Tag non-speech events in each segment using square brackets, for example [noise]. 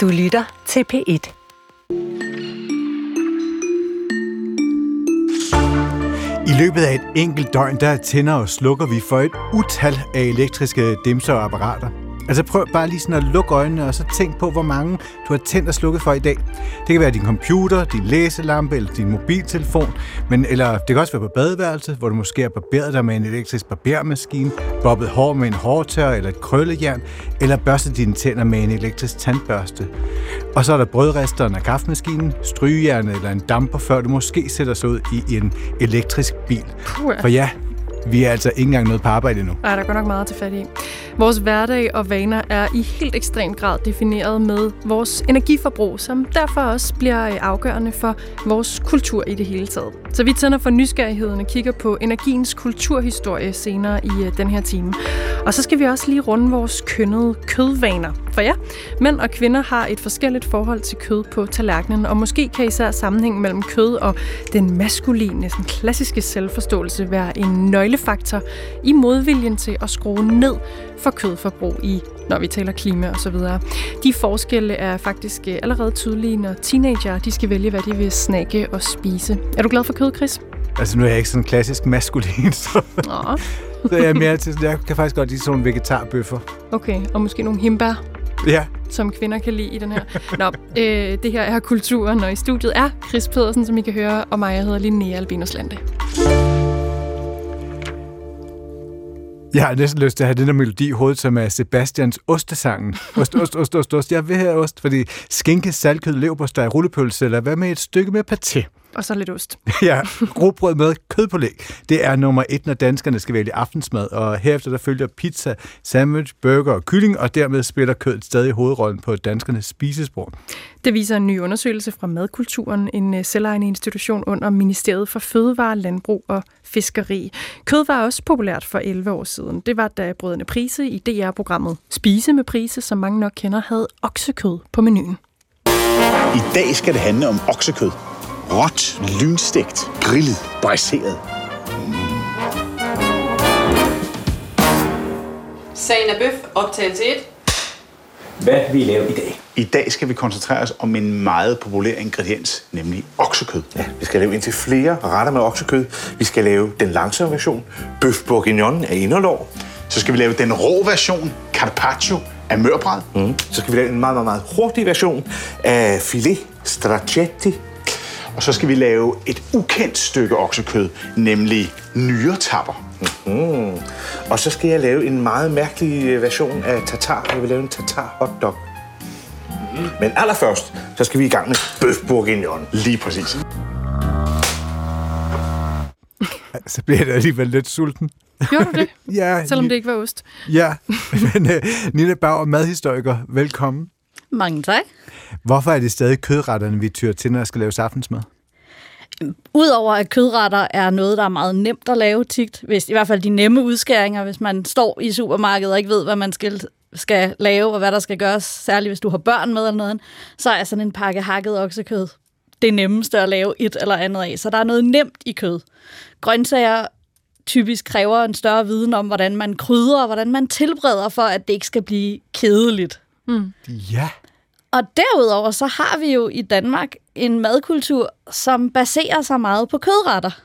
Du lytter til P1. I løbet af et enkelt døgn, der tænder og slukker vi for et utal af elektriske dimser og apparater. Altså prøv bare lige sådan at lukke øjnene, og så tænk på, hvor mange du har tændt og slukket for i dag. Det kan være din computer, din læselampe eller din mobiltelefon, men, eller det kan også være på badeværelset, hvor du måske har barberet dig med en elektrisk barbermaskine, bobbet hår med en hårtør eller et krøllejern, eller børstet dine tænder med en elektrisk tandbørste. Og så er der brødresteren af kaffemaskinen, strygejernet eller en damper, før du måske sætter sig ud i en elektrisk bil. For ja, vi er altså ikke engang nået på arbejde endnu. Nej, der går nok meget til fat i. Vores hverdag og vaner er i helt ekstrem grad defineret med vores energiforbrug, som derfor også bliver øh, afgørende for vores kultur i det hele taget. Så vi tænder for nysgerrigheden og kigger på energiens kulturhistorie senere i øh, den her time. Og så skal vi også lige runde vores kønnede kødvaner. For ja, mænd og kvinder har et forskelligt forhold til kød på tallerkenen, og måske kan især sammenhæng mellem kød og den maskuline, sådan klassiske selvforståelse være en nøglefaktor i modviljen til at skrue ned for kødforbrug i, når vi taler klima og så videre. De forskelle er faktisk øh, allerede tydelige, når teenager de skal vælge, hvad de vil snakke og spise. Er du glad for kød, Chris? Altså nu er jeg ikke sådan klassisk maskulin, [laughs] så, Nå, så jeg er mere til, jeg kan faktisk godt lide sådan nogle vegetarbøffer. okay. Og måske nogle himbær, Ja, som kvinder kan lide i den her. Nå, øh, det her er kulturen, og i studiet er Chris Pedersen, som I kan høre, og mig, jeg hedder Linnea Albinus Lande. Jeg har næsten lyst til at have den der melodi i hovedet, som er Sebastians ostesangen. Ost, ost, ost, ost, ost. Jeg vil have ost, fordi skinke, saltkød, leverpostej, rullepølse, eller hvad med et stykke med paté? Og så lidt ost. [laughs] Ja, rugbrød med kødpålæg. Det er nummer et, når danskerne skal vælge aftensmad, og herefter der følger pizza, sandwich, burger og kylling, og dermed spiller kødet stadig hovedrollen på danskernes spisesbord. Det viser en ny undersøgelse fra Madkulturen, en øh, selvejende institution under Ministeriet for Fødevare, Landbrug og Fiskeri. Kød var også populært for 11 år siden. Det var da Brødrene Prise i DR-programmet Spise med Prise, som mange nok kender, havde oksekød på menuen. I dag skal det handle om oksekød. Råt, lynstegt, grillet, bræseret. Sagen er bøf, optagelse 1. Hvad vil I lave i dag? I dag skal vi koncentrere os om en meget populær ingrediens, nemlig oksekød. Ja, vi skal lave indtil flere retter med oksekød. Vi skal lave den langsomme version, bøf bourguignon af inderlår. Så skal vi lave den rå version, carpaccio af mørbræd. Mm. Så skal vi lave en meget, meget, meget hurtig version af filet stracchetti. Og så skal vi lave et ukendt stykke oksekød, nemlig nyretapper. Mm. Og så skal jeg lave en meget mærkelig øh, version af tartar. Jeg vil lave en tartar hotdog. Mm. Men allerførst, så skal vi i gang med bøf bourguignon. Lige præcis. [laughs] Så bliver jeg alligevel lidt sulten. Gjorde du det? [laughs] Ja, Selvom det ikke var ost. [laughs] Ja, men uh, Nina Bauer, madhistoriker, velkommen. Mange tak. Hvorfor er det stadig kødretterne, vi tyrer til, når der skal laves aftensmad? Udover at kødretter er noget, der er meget nemt at lave tigt, hvis, i hvert fald de nemme udskæringer, hvis man står i supermarkedet og ikke ved, hvad man skal, skal lave og hvad der skal gøres, særligt hvis du har børn med eller noget, så er sådan en pakke hakket oksekød det nemmeste at lave et eller andet af. Så der er noget nemt i kød. Grøntsager typisk kræver en større viden om, hvordan man krydrer og hvordan man tilbereder for, at det ikke skal blive kedeligt. Ja. Og derudover så har vi jo i Danmark en madkultur, som baserer sig meget på kødretter.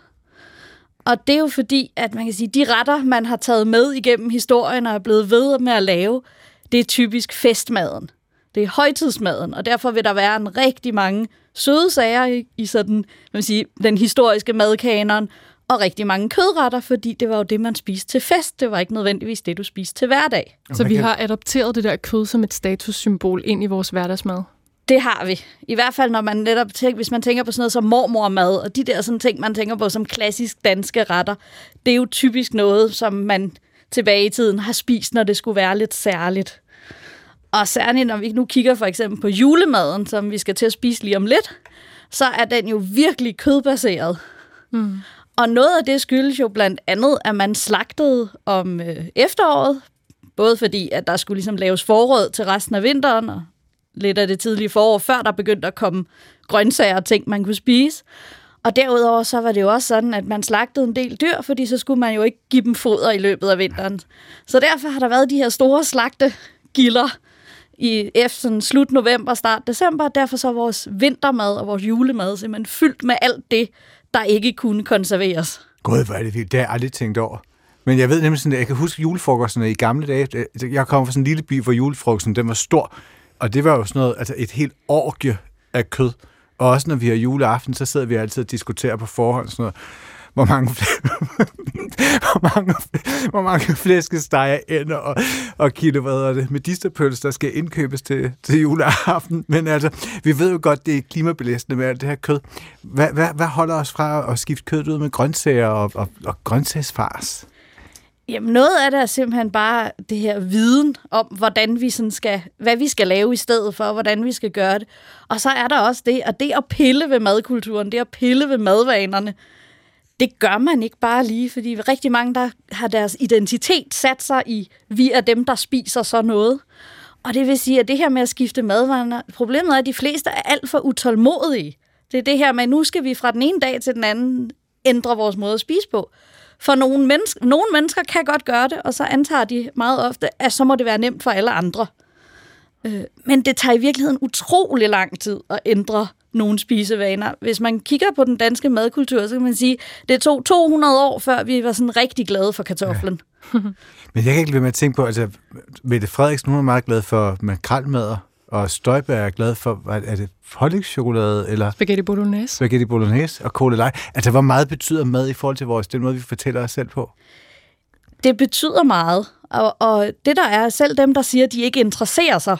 Og det er jo fordi, at man kan sige, de retter, man har taget med igennem historien og er blevet ved med at lave, det er typisk festmaden. Det er højtidsmaden, og derfor vil der være en rigtig mange søde sager i, i sådan, man sige, den historiske madkanon, og rigtig mange kødretter, fordi det var jo det, man spiste til fest. Det var ikke nødvendigvis det, du spiste til hverdag. Så vi har adopteret det der kød som et statussymbol ind i vores hverdagsmad. Det har vi. I hvert fald, når man netop tænker, hvis man tænker på sådan noget som mormormad, og de der sådan ting, man tænker på som klassisk danske retter, det er jo typisk noget, som man tilbage i tiden har spist, når det skulle være lidt særligt. Og særligt, når vi nu kigger for eksempel på julemaden, som vi skal til at spise lige om lidt, så er den jo virkelig kødbaseret. Mm. Og noget af det skyldes jo blandt andet, at man slagtede om øh, efteråret, både fordi, at der skulle ligesom laves forråd til resten af vinteren, og lidt af det tidlige forår, før der begyndte at komme grøntsager og ting, man kunne spise. Og derudover så var det jo også sådan, at man slagtede en del dyr, fordi så skulle man jo ikke give dem foder i løbet af vinteren. Så derfor har der været de her store slagtegilder i efter sådan slut november, start december. Derfor så er vores vintermad og vores julemad simpelthen fyldt med alt det, der ikke kunne konserveres. Gud, hvor er det vildt. Det har jeg aldrig tænkt over. Men jeg ved nemlig sådan, at jeg kan huske julefrokosterne i gamle dage. Jeg kom fra sådan en lille by, hvor julefrokosten den var stor. Og det var jo sådan noget, altså et helt orgie af kød. Og også når vi har juleaften, så sidder vi altid og diskuterer på forhånd sådan noget hvor mange, [laughs] hvor mange, hvor mange flæskesteger, ender og, og kilo, hvad er det, medisterpøls, der skal indkøbes til, til juleaften. Men altså, vi ved jo godt, det er klimabelastende med alt det her kød. Hvad, hvad, hvad holder os fra at skifte kød ud med grøntsager og, og, og grøntsagsfars? Jamen noget af det er simpelthen bare det her viden om, hvordan vi sådan skal, hvad vi skal lave i stedet for, hvordan vi skal gøre det. Og så er der også det, at det at pille ved madkulturen, det at pille ved madvanerne, det gør man ikke bare lige, fordi rigtig mange, der har deres identitet sat sig i, vi er dem, der spiser så noget. Og det vil sige, at det her med at skifte madvaner, problemet er, at de fleste er alt for utålmodige. Det er det her med, at nu skal vi fra den ene dag til den anden ændre vores måde at spise på. For nogle, mennesker, nogle mennesker kan godt gøre det, og så antager de meget ofte, at så må det være nemt for alle andre. Øh, men det tager i virkeligheden utrolig lang tid at ændre nogle spisevaner. Hvis man kigger på den danske madkultur, så kan man sige, at det tog 200 år, før vi var sådan rigtig glade for kartoflen. Ja. Men jeg kan ikke lade med at tænke på, altså Mette Frederiksen, hun er meget glad for makralmadder, og Støjberg er glad for, hvad er det, pålægschokolade eller... Spaghetti bolognese. Spaghetti bolognese og cola light. Altså, hvor meget betyder mad i forhold til vores, den måde, vi fortæller os selv på? Det betyder meget, og, og det der er, selv dem, der siger, at de ikke interesserer sig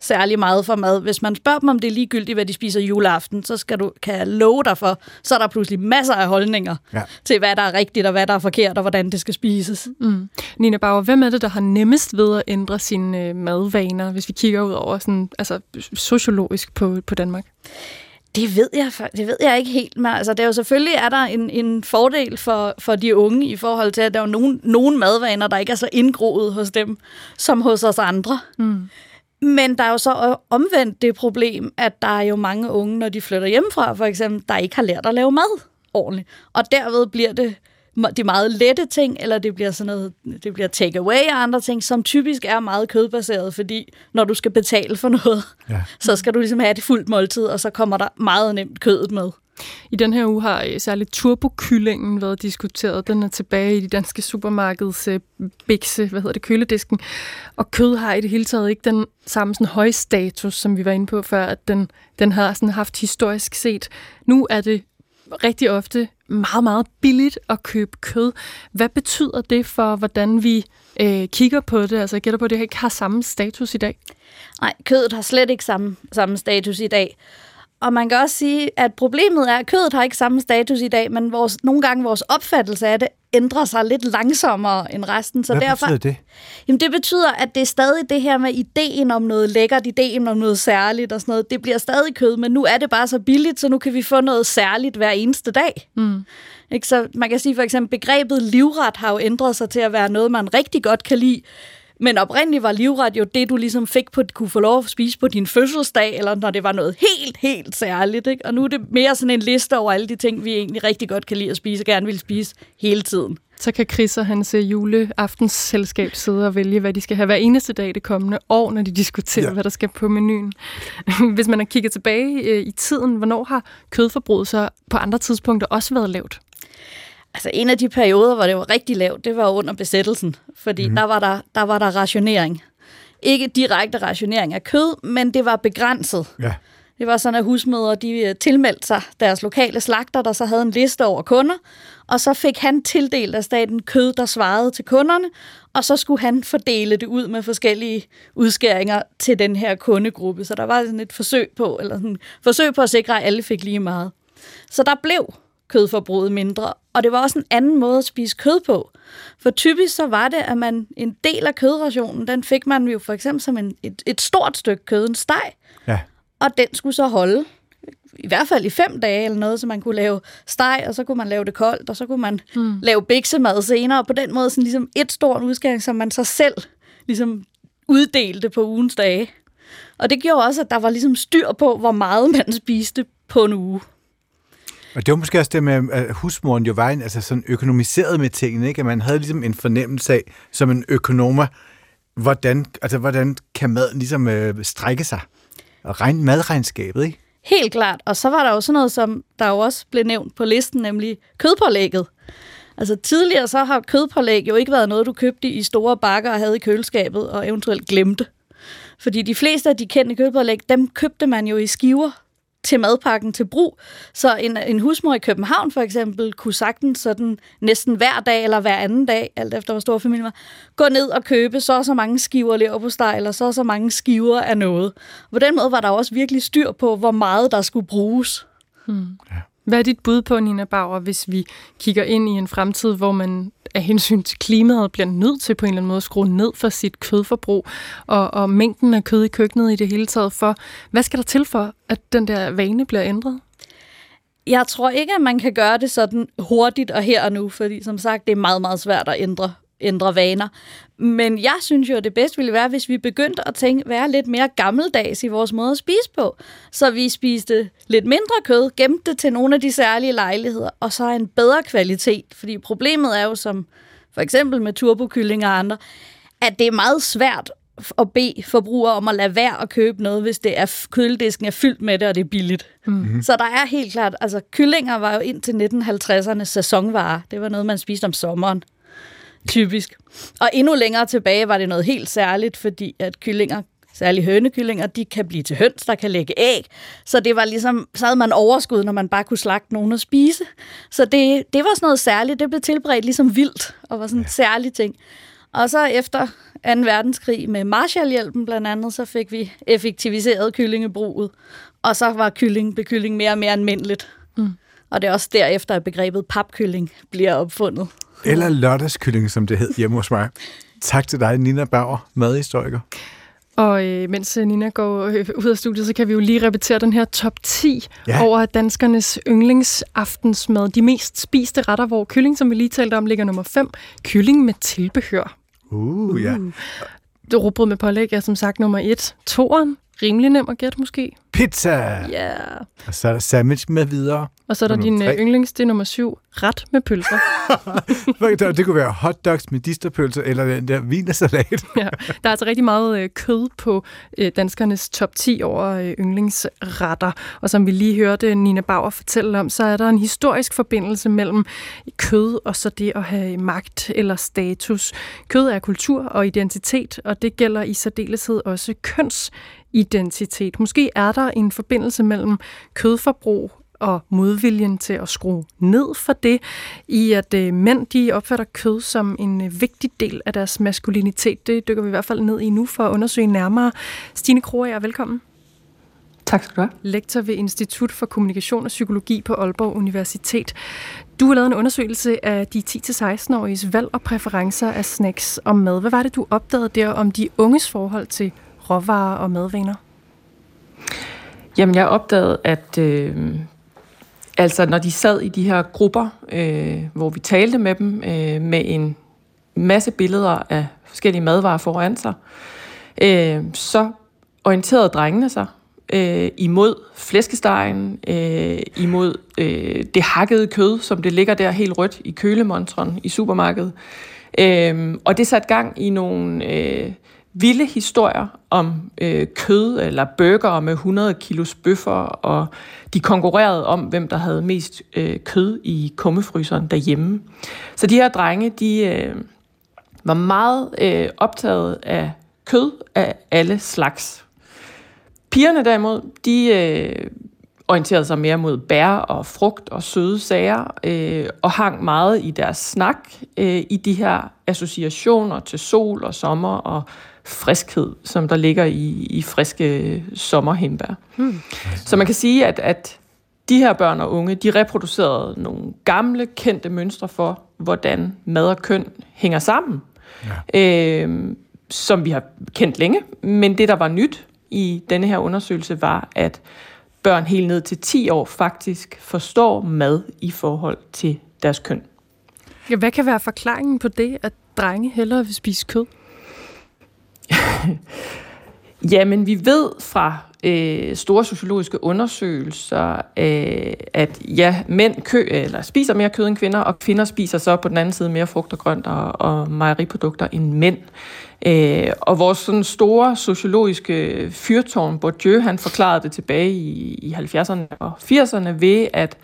særlig meget for mad. Hvis man spørger dem, om det er ligegyldigt, hvad de spiser juleaften, så skal du, kan jeg love dig for, så er der pludselig masser af holdninger ja. til, hvad der er rigtigt og hvad der er forkert og hvordan det skal spises. Mm. Nina Bauer, hvem er det, der har nemmest ved at ændre sine øh, madvaner, hvis vi kigger ud over sådan, altså, sociologisk på, på Danmark? Det ved jeg, det ved jeg ikke helt. Men altså, det er jo selvfølgelig er der en, en fordel for, for de unge i forhold til, at der er nogen, nogen madvaner, der ikke er så indgroet hos dem, som hos os andre. Mm. Men der er jo så omvendt det problem, at der er jo mange unge, når de flytter hjemmefra, for eksempel, der ikke har lært at lave mad ordentligt. Og derved bliver det de meget lette ting, eller det bliver sådan noget, det bliver take-away og andre ting, som typisk er meget kødbaseret, fordi når du skal betale for noget, ja. så skal du ligesom have det fuldt måltid, og så kommer der meget nemt kødet med. I den her uge har øh, særligt turbokyllingen været diskuteret. Den er tilbage i de danske supermarkeds øh, bikse, hvad hedder det, køledisken. Og kød har i det hele taget ikke den samme sådan, høje status, som vi var inde på før, at den, den har sådan haft historisk set. Nu er det rigtig ofte meget, meget billigt at købe kød. Hvad betyder det for, hvordan vi øh, kigger på det? Altså, jeg gætter på, at det ikke har samme status i dag. Nej, kødet har slet ikke samme, samme status i dag. Og man kan også sige, at problemet er, at kødet har ikke samme status i dag, men vores, nogle gange vores opfattelse af det ændrer sig lidt langsommere end resten. Så Hvad derfor, betyder det? Jamen det betyder, at det er stadig det her med ideen om noget lækkert, ideen om noget særligt og sådan noget. Det bliver stadig kød, men nu er det bare så billigt, så nu kan vi få noget særligt hver eneste dag. Mm. Ikke? Så man kan sige for eksempel, begrebet livret har jo ændret sig til at være noget, man rigtig godt kan lide. Men oprindeligt var livret jo det, du ligesom fik på, kunne få lov at spise på din fødselsdag, eller når det var noget helt, helt særligt. Ikke? Og nu er det mere sådan en liste over alle de ting, vi egentlig rigtig godt kan lide at spise, og gerne vil spise hele tiden. Så kan Chris og hans øh, juleaftensselskab sidde og vælge, hvad de skal have hver eneste dag det kommende år, når de [laughs] diskuterer, ja. hvad der skal på menuen. [laughs] Hvis man har kigget tilbage øh, i tiden, hvornår har kødforbruget så på andre tidspunkter også været lavt? Altså en af de perioder, hvor det var rigtig lavt, det var under besættelsen, fordi mm. der, var der, der var der rationering. Ikke direkte rationering af kød, men det var begrænset. Ja. Det var sådan, at husmødre de øh, tilmeldte sig deres lokale slagter, der så havde en liste over kunder, og så fik han tildelt af staten kød, der svarede til kunderne, og så skulle han fordele det ud med forskellige udskæringer til den her kundegruppe. Så der var sådan et forsøg på, eller sådan forsøg på at sikre, at alle fik lige meget. Så der blev kødforbruget mindre. Og det var også en anden måde at spise kød på. For typisk så var det, at man en del af kødrationen, den fik man jo for eksempel som en, et, et stort stykke kød, en steg. Ja. Og den skulle så holde i hvert fald i fem dage eller noget, så man kunne lave steg, og så kunne man lave det koldt, og så kunne man hmm. lave biksemad senere, og på den måde sådan ligesom et stort udskæring, som man så selv ligesom uddelte på ugens dage. Og det gjorde også, at der var ligesom styr på, hvor meget man spiste på en uge. Og det var måske også det med, at husmoren jo var en, altså sådan økonomiseret med tingene, ikke? At man havde ligesom en fornemmelse af, som en økonomer, hvordan, altså, hvordan kan maden ligesom øh, strække sig? Og regn, madregnskabet, ikke? Helt klart. Og så var der jo sådan noget, som der jo også blev nævnt på listen, nemlig kødpålægget. Altså tidligere så har kødpålæg jo ikke været noget, du købte i store bakker og havde i køleskabet og eventuelt glemte. Fordi de fleste af de kendte kødpålæg, dem købte man jo i skiver til madpakken til brug. Så en, en husmor i København for eksempel kunne sagtens sådan næsten hver dag eller hver anden dag, alt efter hvor stor familien var, gå ned og købe så og så mange skiver leverpostej eller så og så mange skiver af noget. På den måde var der også virkelig styr på, hvor meget der skulle bruges. Hmm. Ja. Hvad er dit bud på, Nina Bauer, hvis vi kigger ind i en fremtid, hvor man af hensyn til klimaet bliver nødt til på en eller anden måde at skrue ned for sit kødforbrug og, og mængden af kød i køkkenet i det hele taget for, hvad skal der til for, at den der vane bliver ændret? Jeg tror ikke, at man kan gøre det sådan hurtigt og her og nu, fordi som sagt, det er meget, meget svært at ændre ændre vaner. Men jeg synes jo, at det bedste ville være, hvis vi begyndte at tænke, være lidt mere gammeldags i vores måde at spise på. Så vi spiste lidt mindre kød, gemte det til nogle af de særlige lejligheder, og så en bedre kvalitet. Fordi problemet er jo, som for eksempel med turbokyllinger og andre, at det er meget svært at bede forbrugere om at lade være at købe noget, hvis det er køledisken er fyldt med det, og det er billigt. Mm-hmm. Så der er helt klart, altså kyllinger var jo indtil 1950'erne sæsonvarer. Det var noget, man spiste om sommeren. Typisk. Og endnu længere tilbage var det noget helt særligt, fordi at kyllinger særligt hønekyllinger, de kan blive til høns, der kan lægge æg. Så det var ligesom, så havde man overskud, når man bare kunne slagte nogen og spise. Så det, det var sådan noget særligt. Det blev tilberedt ligesom vildt, og var sådan en særlig ting. Og så efter 2. verdenskrig med Marshallhjælpen blandt andet, så fik vi effektiviseret kyllingebruget. Og så var kylling, blev kylling mere og mere almindeligt. Mm. Og det er også derefter, at begrebet papkylling bliver opfundet. Eller lørdagskylling, som det hed hjemme hos mig. Tak til dig, Nina Bauer, madhistoriker. Og øh, mens øh, Nina går øh, ud af studiet, så kan vi jo lige repetere den her top 10 ja. over danskernes yndlingsaftensmad. De mest spiste retter, hvor kylling, som vi lige talte om, ligger nummer 5. Kylling med tilbehør. Uh, uh. ja. Råbrød med pålæg er som sagt nummer 1. Toren, rimelig nem at gætte måske. Pizza! Ja. Yeah. Og så er der sandwich med videre. Og så er der din tre. yndlings, det er nummer syv, ret med pølser. [laughs] det kunne være hotdogs med disterpølser, eller den der vinersalat. [laughs] ja, der er altså rigtig meget øh, kød på øh, danskernes top 10 over øh, yndlingsretter. Og som vi lige hørte Nina Bauer fortælle om, så er der en historisk forbindelse mellem kød og så det at have magt eller status. Kød er kultur og identitet, og det gælder i særdeleshed også kønsidentitet. Måske er der en forbindelse mellem kødforbrug og modviljen til at skrue ned for det, i at øh, mænd de opfatter kød som en øh, vigtig del af deres maskulinitet. Det dykker vi i hvert fald ned i nu for at undersøge nærmere. Stine Kroger, velkommen. Tak skal du have. Lektor ved Institut for Kommunikation og Psykologi på Aalborg Universitet. Du har lavet en undersøgelse af de 10-16-åriges valg og præferencer af snacks og mad. Hvad var det, du opdagede der om de unges forhold til råvarer og madvaner? Jamen, jeg opdagede, at øh, Altså, når de sad i de her grupper, øh, hvor vi talte med dem, øh, med en masse billeder af forskellige madvarer foran sig, øh, så orienterede drengene sig øh, imod flæskestegen, øh, imod øh, det hakkede kød, som det ligger der helt rødt i kølemontren i supermarkedet. Øh, og det satte gang i nogle øh, vilde historier om øh, kød eller burger med 100 kilos bøffer, og de konkurrerede om, hvem der havde mest øh, kød i kummefryseren derhjemme. Så de her drenge, de øh, var meget øh, optaget af kød af alle slags. Pigerne derimod, de øh, orienterede sig mere mod bær og frugt og søde sager, øh, og hang meget i deres snak øh, i de her associationer til sol og sommer og friskhed, som der ligger i, i friske sommerhindbær. Hmm. Så man kan sige, at, at de her børn og unge, de reproducerede nogle gamle, kendte mønstre for, hvordan mad og køn hænger sammen, ja. øh, som vi har kendt længe. Men det, der var nyt i denne her undersøgelse, var, at børn helt ned til 10 år faktisk forstår mad i forhold til deres køn. Ja, hvad kan være forklaringen på det, at drenge hellere vil spise kød? [laughs] Jamen, vi ved fra øh, store sociologiske undersøgelser, øh, at ja, mænd kø, eller spiser mere kød end kvinder, og kvinder spiser så på den anden side mere frugt og grønt og, og mejeriprodukter end mænd. Øh, og vores sådan store sociologiske fyrtårn, Bourdieu, han forklarede det tilbage i, i 70'erne og 80'erne ved, at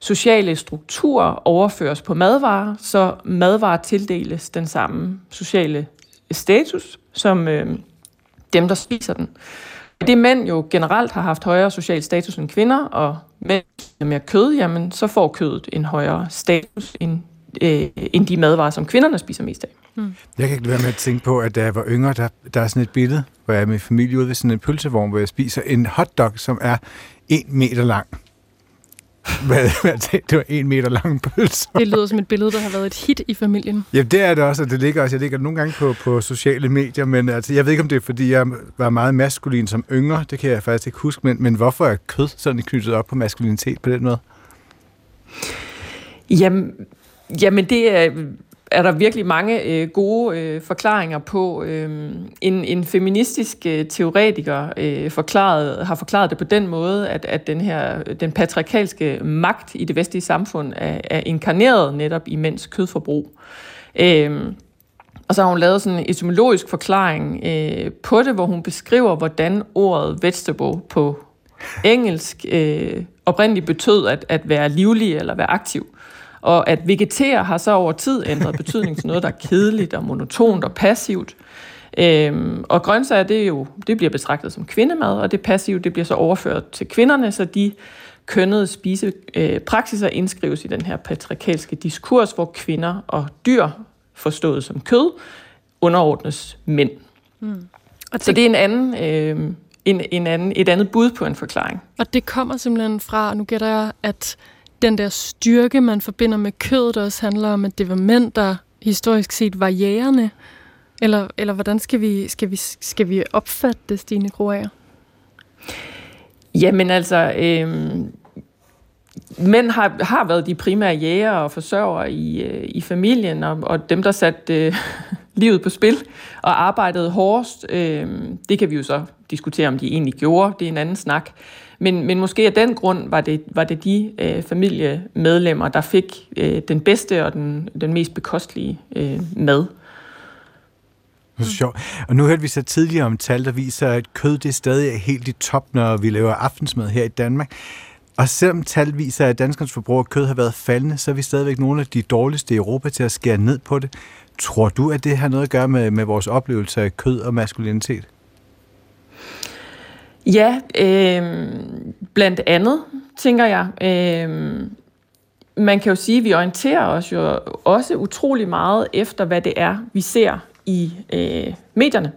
sociale strukturer overføres på madvarer, så madvarer tildeles den samme sociale status som øh, dem, der spiser den. Det mænd jo generelt har haft højere social status end kvinder, og mænd spiser mere kød, jamen så får kødet en højere status end, øh, end de madvarer, som kvinderne spiser mest af. Mm. Jeg kan ikke lade være med at tænke på, at da jeg var yngre, der, der er sådan et billede, hvor jeg er med familie ude ved sådan en pølsevogn, hvor jeg spiser en hotdog, som er en meter lang. [laughs] Hvad, hvad det var en meter lang pølse. Det lyder som et billede, der har været et hit i familien. Ja, det er det også, og det ligger også. Jeg ligger nogle gange på, på sociale medier, men altså, jeg ved ikke, om det er, fordi jeg var meget maskulin som yngre. Det kan jeg faktisk ikke huske, men, men hvorfor er kød sådan knyttet op på maskulinitet på den måde? Jamen, jamen det er er der virkelig mange øh, gode øh, forklaringer på. Øh, en, en feministisk øh, teoretiker øh, forklaret, har forklaret det på den måde, at, at den her den patriarkalske magt i det vestlige samfund er, er inkarneret netop i mænds kødforbrug. Øh, og så har hun lavet sådan en etymologisk forklaring øh, på det, hvor hun beskriver, hvordan ordet vegetable på engelsk øh, oprindeligt betød at, at være livlig eller være aktiv. Og at vegetere har så over tid ændret betydning til noget, der er kedeligt og monotont og passivt. Øhm, og grøntsager, det, er jo, det bliver betragtet som kvindemad, og det passive, det bliver så overført til kvinderne, så de kønnede spisepraksiser øh, indskrives i den her patriarkalske diskurs, hvor kvinder og dyr, forstået som kød, underordnes mænd. Mm. Og det... Så det er en anden, øh, en, en anden, et andet bud på en forklaring. Og det kommer simpelthen fra, nu gætter jeg, at den der styrke, man forbinder med kødet, også handler om, at det var mænd, der historisk set var jægerne? Eller, eller hvordan skal vi, skal, vi, skal vi opfatte det, Stine Groager? Jamen altså, øh, mænd har, har været de primære jæger og forsørgere i, øh, i familien, og, og dem, der satte øh, [laughs] livet på spil og arbejdede hårdest. Øh, det kan vi jo så diskutere, om de egentlig gjorde. Det er en anden snak. Men, men måske af den grund var det, var det de øh, familiemedlemmer, der fik øh, den bedste og den, den mest bekostelige øh, mad. Det er sjovt. Og nu hørte vi så tidligere om tal, der viser, at kød det stadig er helt i top, når vi laver aftensmad her i Danmark. Og selvom tal viser, at danskernes forbrug af kød har været faldende, så er vi stadigvæk nogle af de dårligste i Europa til at skære ned på det. Tror du, at det har noget at gøre med, med vores oplevelse af kød og maskulinitet? Ja, øh, blandt andet, tænker jeg. Øh, man kan jo sige, at vi orienterer os jo også utrolig meget efter, hvad det er, vi ser i øh, medierne.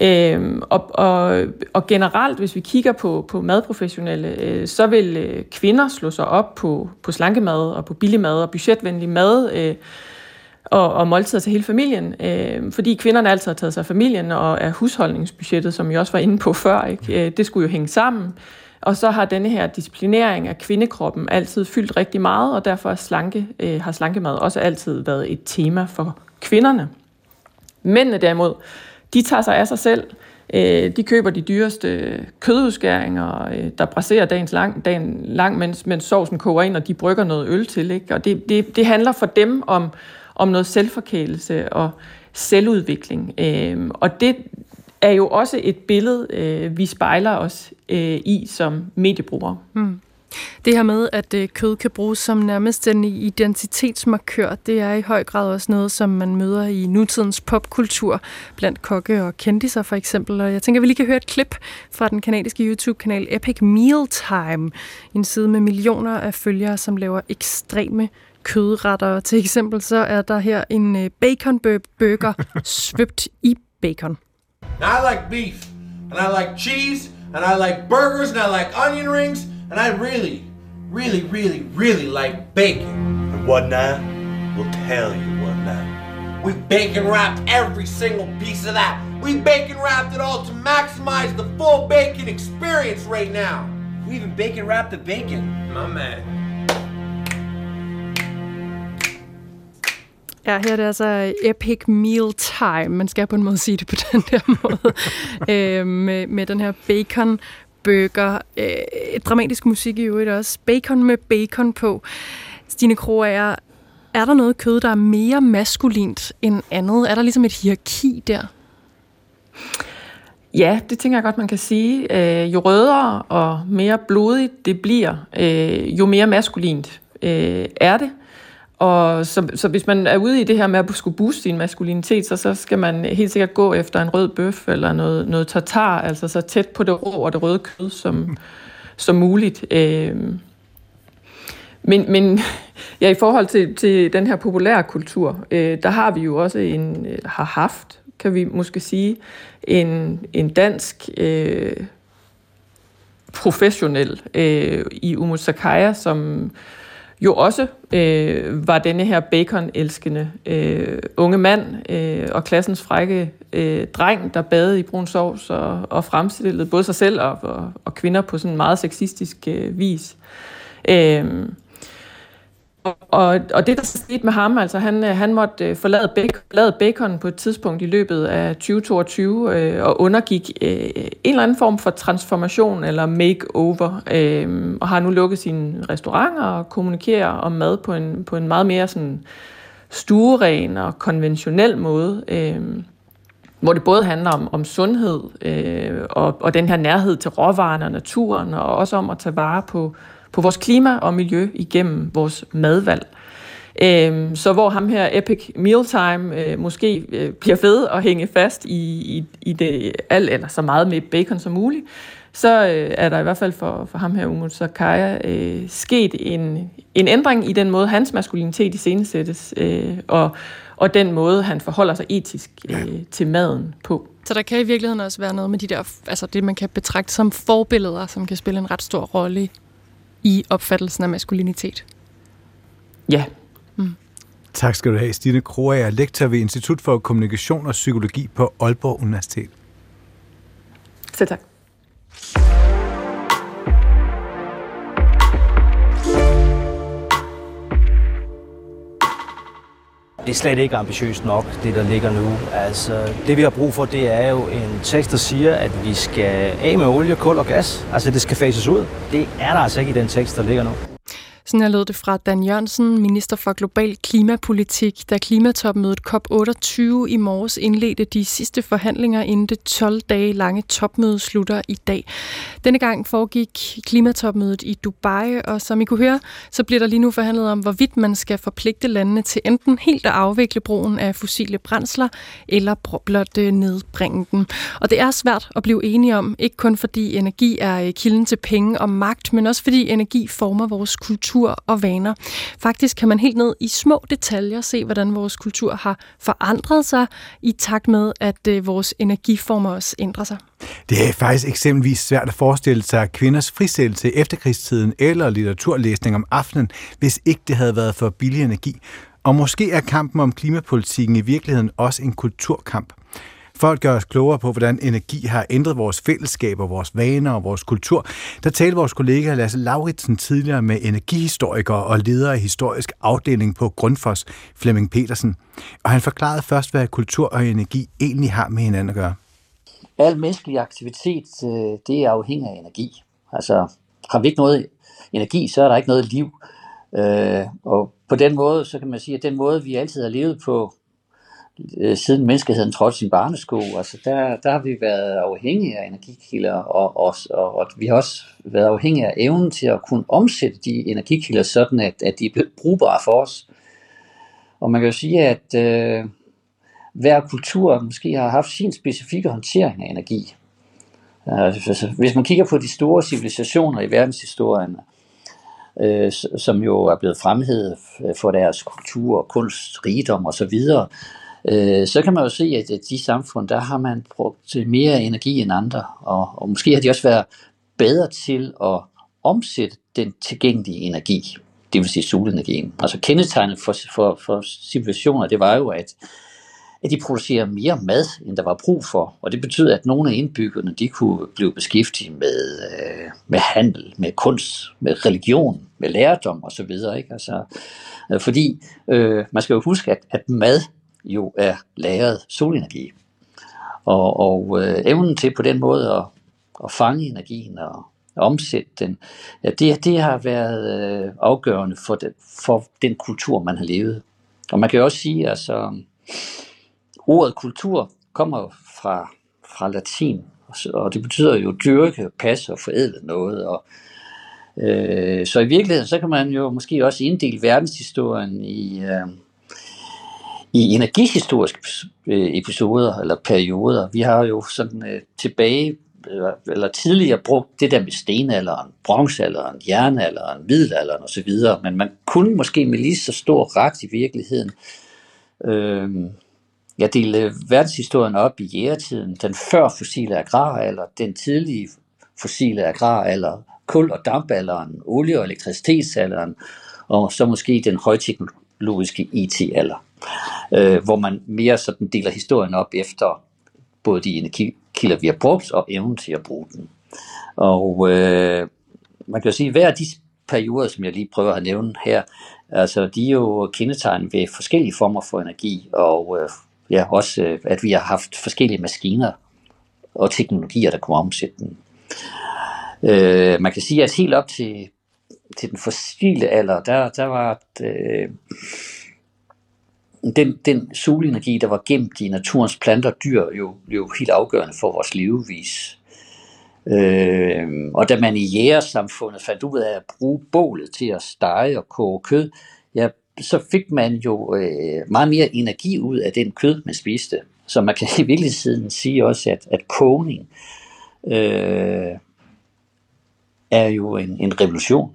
Øh, og, og, og generelt, hvis vi kigger på, på madprofessionelle, øh, så vil øh, kvinder slå sig op på, på slankemad og på billig mad og budgetvenlig mad. Øh, og, og måltider til hele familien, øh, fordi kvinderne altid har taget sig af familien og er husholdningsbudgettet, som jeg også var inde på før, ikke? Øh, det skulle jo hænge sammen. Og så har denne her disciplinering af kvindekroppen altid fyldt rigtig meget, og derfor er slanke, øh, har slankemad også altid været et tema for kvinderne. Mændene derimod, de tager sig af sig selv. Øh, de køber de dyreste kødudskæringer, øh, der braserer dagens lang, dagen lang mens, mens sovsen koger ind, og de brygger noget øl til. Ikke? Og det, det, det handler for dem om om noget selvforkælelse og selvudvikling. Øh, og det er jo også et billede, øh, vi spejler os øh, i som mediebrugere. Mm. Det her med, at øh, kød kan bruges som nærmest en identitetsmarkør, det er i høj grad også noget, som man møder i nutidens popkultur, blandt kokke og kendiser for eksempel. Og jeg tænker, at vi lige kan høre et klip fra den kanadiske YouTube-kanal Epic Mealtime, en side med millioner af følgere, som laver ekstreme kødretter. Til eksempel så er der her en øh, bacon burger [laughs] svøbt i bacon. Now I like beef, and I like cheese, and I like burgers, and I like onion rings, and I really, really, really, really like bacon. And what now? We'll tell you what now. We bacon wrapped every single piece of that. We bacon wrapped it all to maximize the full bacon experience right now. We even bacon wrapped the bacon. My man. Ja, her er det altså øh, epic meal time. Man skal på en måde sige det på [laughs] den der måde. øh, med, med den her bacon burger. Øh, dramatisk musik i øvrigt også. Bacon med bacon på. Stine Kroager, er der noget kød, der er mere maskulint end andet? Er der ligesom et hierarki der? Ja, det tænker jeg godt, man kan sige. Øh, jo rødere og mere blodigt det bliver, øh, jo mere maskulint øh, er det. Og så, så hvis man er ude i det her med at skulle booste sin maskulinitet, så, så skal man helt sikkert gå efter en rød bøf eller noget, noget tartar, altså så tæt på det rå og det røde kød som, [laughs] som muligt. Øh, men, men [laughs] ja, i forhold til, til den her populære kultur, øh, der har vi jo også en, har haft, kan vi måske sige, en, en dansk øh, professionel øh, i Umut Sakaya, som jo også øh, var denne her bacon-elskende øh, unge mand øh, og klassens frække øh, dreng, der badede i brun sovs og, og fremstillede både sig selv og, og, og kvinder på sådan en meget sexistisk øh, vis. Øh, og, og det, der skete med ham, altså han, øh, han måtte øh, forlade, bacon, forlade bacon på et tidspunkt i løbet af 2022 øh, og undergik øh, en eller anden form for transformation eller makeover, øh, og har nu lukket sine restauranter og kommunikerer om mad på en, på en meget mere sådan stueren og konventionel måde. Øh, hvor det både handler om, om sundhed øh, og, og den her nærhed til råvarerne og naturen, og også om at tage vare på, på vores klima og miljø igennem vores madvalg. Øhm, så hvor ham her Epic Mealtime øh, måske øh, bliver fed og hænge fast i, i, i det alt eller så meget med bacon som muligt, så øh, er der i hvert fald for, for ham her Umut Sakaya øh, sket en, en ændring i den måde, hans maskulinitet iscenesættes, øh, og, og den måde, han forholder sig etisk øh, til maden på. Så der kan i virkeligheden også være noget med de der, altså det, man kan betragte som forbilleder, som kan spille en ret stor rolle i opfattelsen af maskulinitet. Ja. Mm. Tak skal du have, Stine Kroager, lektor ved Institut for Kommunikation og Psykologi på Aalborg Universitet. Selv tak. Det er slet ikke ambitiøst nok, det der ligger nu. Altså, det vi har brug for, det er jo en tekst, der siger, at vi skal af med olie, kul og gas. Altså, det skal fases ud. Det er der altså ikke i den tekst, der ligger nu. Sådan her lød det fra Dan Jørgensen, minister for global klimapolitik, da klimatopmødet COP28 i morges indledte de sidste forhandlinger, inden det 12 dage lange topmøde slutter i dag. Denne gang foregik klimatopmødet i Dubai, og som I kunne høre, så bliver der lige nu forhandlet om, hvorvidt man skal forpligte landene til enten helt at afvikle brugen af fossile brændsler, eller blot øh, nedbringe den. Og det er svært at blive enige om, ikke kun fordi energi er øh, kilden til penge og magt, men også fordi energi former vores kultur kultur og vaner. Faktisk kan man helt ned i små detaljer se, hvordan vores kultur har forandret sig i takt med, at øh, vores energiformer også ændrer sig. Det er faktisk eksempelvis svært at forestille sig kvinders frisættelse i efterkrigstiden eller litteraturlæsning om aftenen, hvis ikke det havde været for billig energi. Og måske er kampen om klimapolitikken i virkeligheden også en kulturkamp. For at gøre os klogere på, hvordan energi har ændret vores fællesskaber, vores vaner og vores kultur, der talte vores kollega Lasse Lauritsen tidligere med energihistoriker og leder af historisk afdeling på Grundfos, Flemming Petersen. Og han forklarede først, hvad kultur og energi egentlig har med hinanden at gøre. Al menneskelig aktivitet, øh, det er afhængig af energi. Altså, har vi ikke noget energi, så er der ikke noget liv. Øh, og på den måde, så kan man sige, at den måde, vi altid har levet på øh, siden menneskeheden trådte sin barnesko, altså der, der har vi været afhængige af energikilder, og, og, og, og vi har også været afhængige af evnen til at kunne omsætte de energikilder, sådan at, at de er brugbare for os. Og man kan jo sige, at øh, hver kultur måske har haft sin specifikke håndtering af energi. Øh, altså, hvis man kigger på de store civilisationer i verdenshistorien, øh, som jo er blevet fremhævet øh, for deres kultur, kunst, rigdom osv., øh, så kan man jo se, at de samfund, der har man brugt mere energi end andre, og, og måske har de også været bedre til at omsætte den tilgængelige energi, det vil sige solenergien. Altså kendetegnet for, for, for civilisationer, det var jo, at, at de producerer mere mad, end der var brug for. Og det betyder, at nogle af indbyggerne, de kunne blive beskæftiget med, øh, med handel, med kunst, med religion, med lærdom osv. Ikke? Altså, øh, fordi øh, man skal jo huske, at, at mad jo er lagret solenergi. Og, og øh, evnen til på den måde at, at fange energien og omsætte den, ja, det, det har været øh, afgørende for den, for den kultur, man har levet. Og man kan jo også sige, at altså, ordet kultur kommer fra, fra latin, og det betyder jo dyrke, passe og forædle noget. Og, øh, så i virkeligheden, så kan man jo måske også inddele verdenshistorien i, øh, i energihistoriske øh, episoder eller perioder. Vi har jo sådan øh, tilbage eller tidligere brugt det der med stenalderen, bronzealderen, jernalderen, middelalderen osv., men man kunne måske med lige så stor ret i virkeligheden øh, jeg dele verdenshistorien op i jægertiden, den før fossile agraralder, den tidlige fossile agraralder, kul- og dampalderen, olie- og elektricitetsalderen, og så måske den højteknologiske IT-alder, øh, hvor man mere sådan deler historien op efter både de energikilder, vi har brugt, og evnen til at bruge den. Og øh, man kan jo sige, at hver af de perioder, som jeg lige prøver at nævne her, altså de er jo kendetegnet ved forskellige former for energi, og øh, ja, også øh, at vi har haft forskellige maskiner og teknologier, der kunne omsætte den. Øh, man kan sige, at helt op til, til den fossile alder, der, der var øh, den, den solenergi, der var gemt i naturens planter og dyr, jo, jo helt afgørende for vores levevis. Øh, og da man i jægersamfundet fandt ud af at bruge bålet til at stege og koge kød, ja, så fik man jo øh, meget mere energi ud af den kød, man spiste. Så man kan i virkeligheden sige også, at, at kogning øh, er jo en, en revolution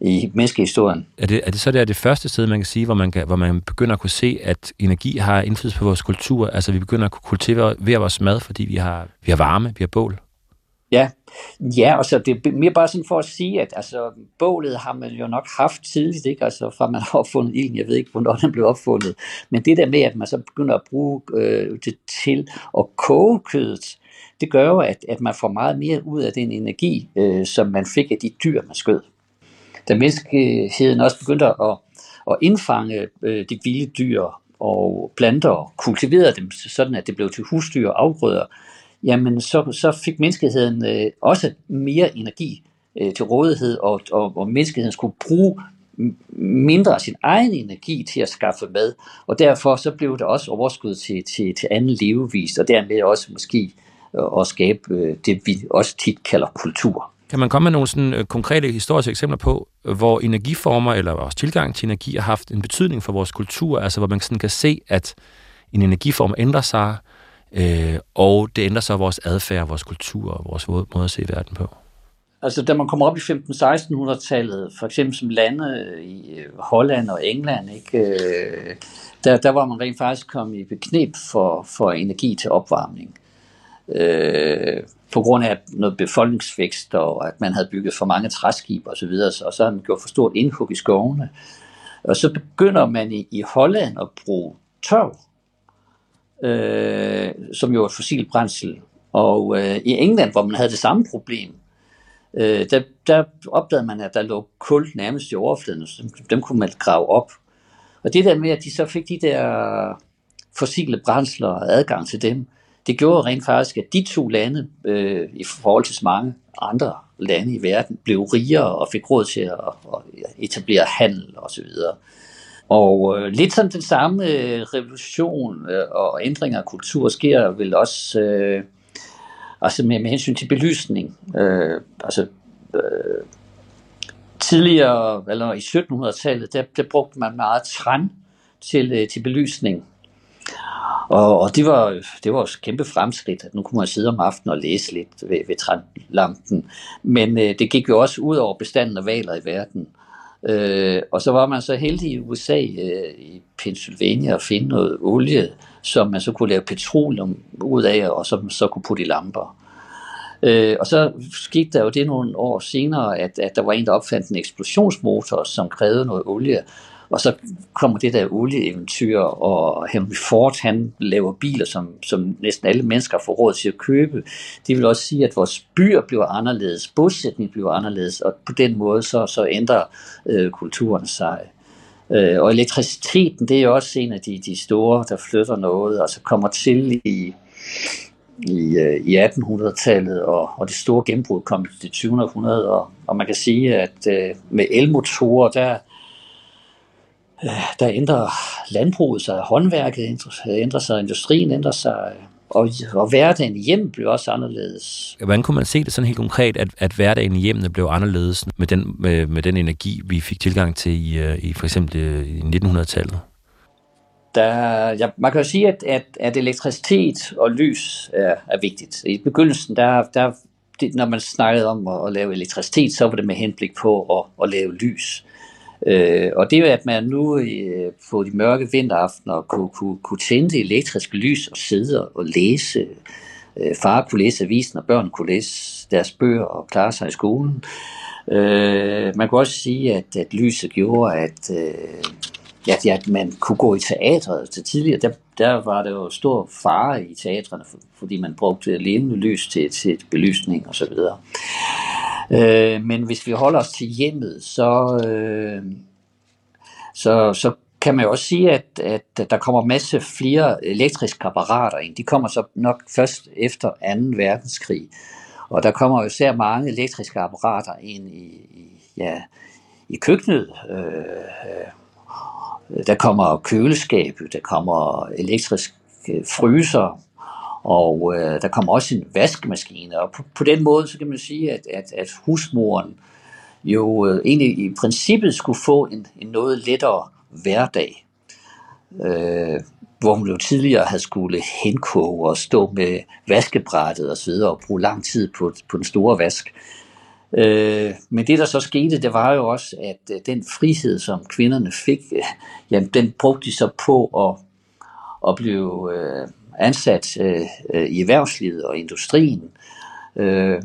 i menneskehistorien. Er det, er det så det, er det første sted, man kan sige, hvor man, kan, hvor man begynder at kunne se, at energi har indflydelse på vores kultur? Altså vi begynder at kunne kultivere vores mad, fordi vi har, vi har varme, vi har bål? Ja, ja og så det er mere bare sådan for at sige, at altså, bålet har man jo nok haft tidligt, ikke? Altså fra man har opfundet ilden, jeg ved ikke, hvornår den blev opfundet, men det der med, at man så begynder at bruge øh, det til at koge kødet, det gør jo, at, at man får meget mere ud af den energi, øh, som man fik af de dyr, man skød. Da menneskeheden også begyndte at, at indfange øh, de vilde dyr og planter og kultiverede dem, sådan at det blev til husdyr og afgrøder, jamen så, så fik menneskeheden øh, også mere energi øh, til rådighed, og, og, og menneskeheden skulle bruge mindre af sin egen energi til at skaffe mad, og derfor så blev det også overskud til, til, til anden levevis, og dermed også måske øh, at skabe øh, det, vi også tit kalder kultur. Kan man komme med nogle sådan, øh, konkrete historiske eksempler på, øh, hvor energiformer eller vores tilgang til energi har haft en betydning for vores kultur, altså hvor man sådan kan se, at en energiform ændrer sig, øh, og det ændrer så vores adfærd, vores kultur og vores måde at se verden på. Altså, da man kommer op i 15-1600-tallet, for eksempel som lande øh, i Holland og England, ikke, der, der var man rent faktisk kommet i beknep for, for energi til opvarmning. Øh, på grund af noget befolkningsvækst, og at man havde bygget for mange træskib og så videre, og så havde man gjort for stort indhug i skovene. Og så begynder man i, i Holland at bruge tørv øh, som jo er et fossilt brændsel. Og øh, i England, hvor man havde det samme problem, øh, der, der opdagede man, at der lå kul nærmest i overfladen, så dem, dem kunne man grave op. Og det der med, at de så fik de der fossile brændsler og adgang til dem, det gjorde rent faktisk, at de to lande, øh, i forhold til så mange andre lande i verden, blev rigere og fik råd til at, at etablere handel osv. Og øh, lidt sådan den samme øh, revolution øh, og ændringer af kultur sker vel også øh, altså med, med hensyn til belysning. Øh, altså øh, tidligere, eller i 1700-tallet, der, der brugte man meget træn til, øh, til belysning. Og, og det var det var også kæmpe fremskridt, at nu kunne man sidde om aftenen og læse lidt ved, ved trænlampen. Men øh, det gik jo også ud over bestanden af valer i verden. Øh, og så var man så heldig i USA, øh, i Pennsylvania, at finde noget olie, som man så kunne lave petroleum ud af, og som så kunne putte i lamper. Øh, og så skete der jo det nogle år senere, at, at der var en, der opfandt en eksplosionsmotor, som krævede noget olie, og så kommer det der olieeventyr, og Henry Ford, han laver biler, som, som næsten alle mennesker får råd til at købe. Det vil også sige, at vores byer bliver anderledes, bosætning bliver anderledes, og på den måde så, så ændrer øh, kulturen sig. Øh, og elektriciteten, det er også en af de, de store, der flytter noget, og så kommer til i, i, øh, i 1800-tallet, og, og det store gennembrud kom i det 20. århundrede, og, og man kan sige, at øh, med elmotorer, der, der ændrer landbruget sig, håndværket ændrer, sig, industrien ændrer sig, og, og hverdagen i hjemmet blev også anderledes. Hvordan kunne man se det sådan helt konkret, at, at hverdagen i hjemmene blev anderledes med den, med, med den energi, vi fik tilgang til i, øh, i for eksempel øh, i 1900-tallet? Der, ja, man kan jo sige, at, at, at elektricitet og lys er, er vigtigt. I begyndelsen, der, der, det, når man snakkede om at, at lave elektricitet, så var det med henblik på at, at lave lys. Øh, Øh, og det er at man nu øh, på de mørke vinteraftener kunne, kunne, kunne tænde det elektriske lys og sidde og læse. Øh, far kunne læse avisen, og børn kunne læse deres bøger og klare sig i skolen. Øh, man kan også sige, at, at lyset gjorde, at, øh, at, at man kunne gå i teatret til tidligere. Der, der var der jo stor fare i teatrene, fordi man brugte levende lys til, til belysning osv. Øh, men hvis vi holder os til hjemmet, så, øh, så, så kan man jo også sige, at, at der kommer masse flere elektriske apparater ind. De kommer så nok først efter 2. verdenskrig. Og der kommer jo især mange elektriske apparater ind i, i, ja, i køkkenet. Øh, øh der kommer køleskab, der kommer elektrisk fryser, og øh, der kommer også en vaskemaskine, og på, på den måde, så kan man sige, at, at, at husmoren jo øh, egentlig i princippet skulle få en, en noget lettere hverdag, øh, hvor hun jo tidligere havde skulle henkoge og stå med vaskebrættet og og bruge lang tid på, på den store vask. Øh, men det der så skete, det var jo også, at øh, den frihed, som kvinderne fik, øh, jamen den brugte de så på at, at blive øh, ansat øh, øh, i erhvervslivet og industrien. Øh,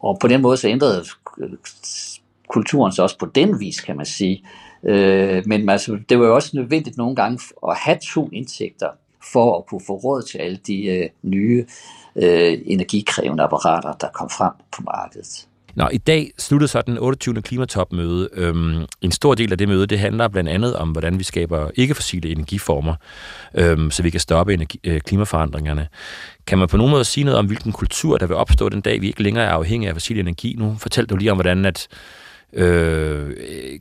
og på den måde så ændrede kulturen sig også på den vis, kan man sige. Øh, men altså, det var jo også nødvendigt nogle gange at have to indtægter for at kunne få råd til alle de øh, nye øh, energikrævende apparater, der kom frem på markedet. Nå, i dag slutter så den 28. klimatopmøde. Øhm, en stor del af det møde, det handler blandt andet om, hvordan vi skaber ikke-fossile energiformer, øhm, så vi kan stoppe energi, øh, klimaforandringerne. Kan man på nogen måde sige noget om, hvilken kultur, der vil opstå den dag, vi ikke længere er afhængige af fossil energi? Nu Fortæl du lige om, hvordan at Øh,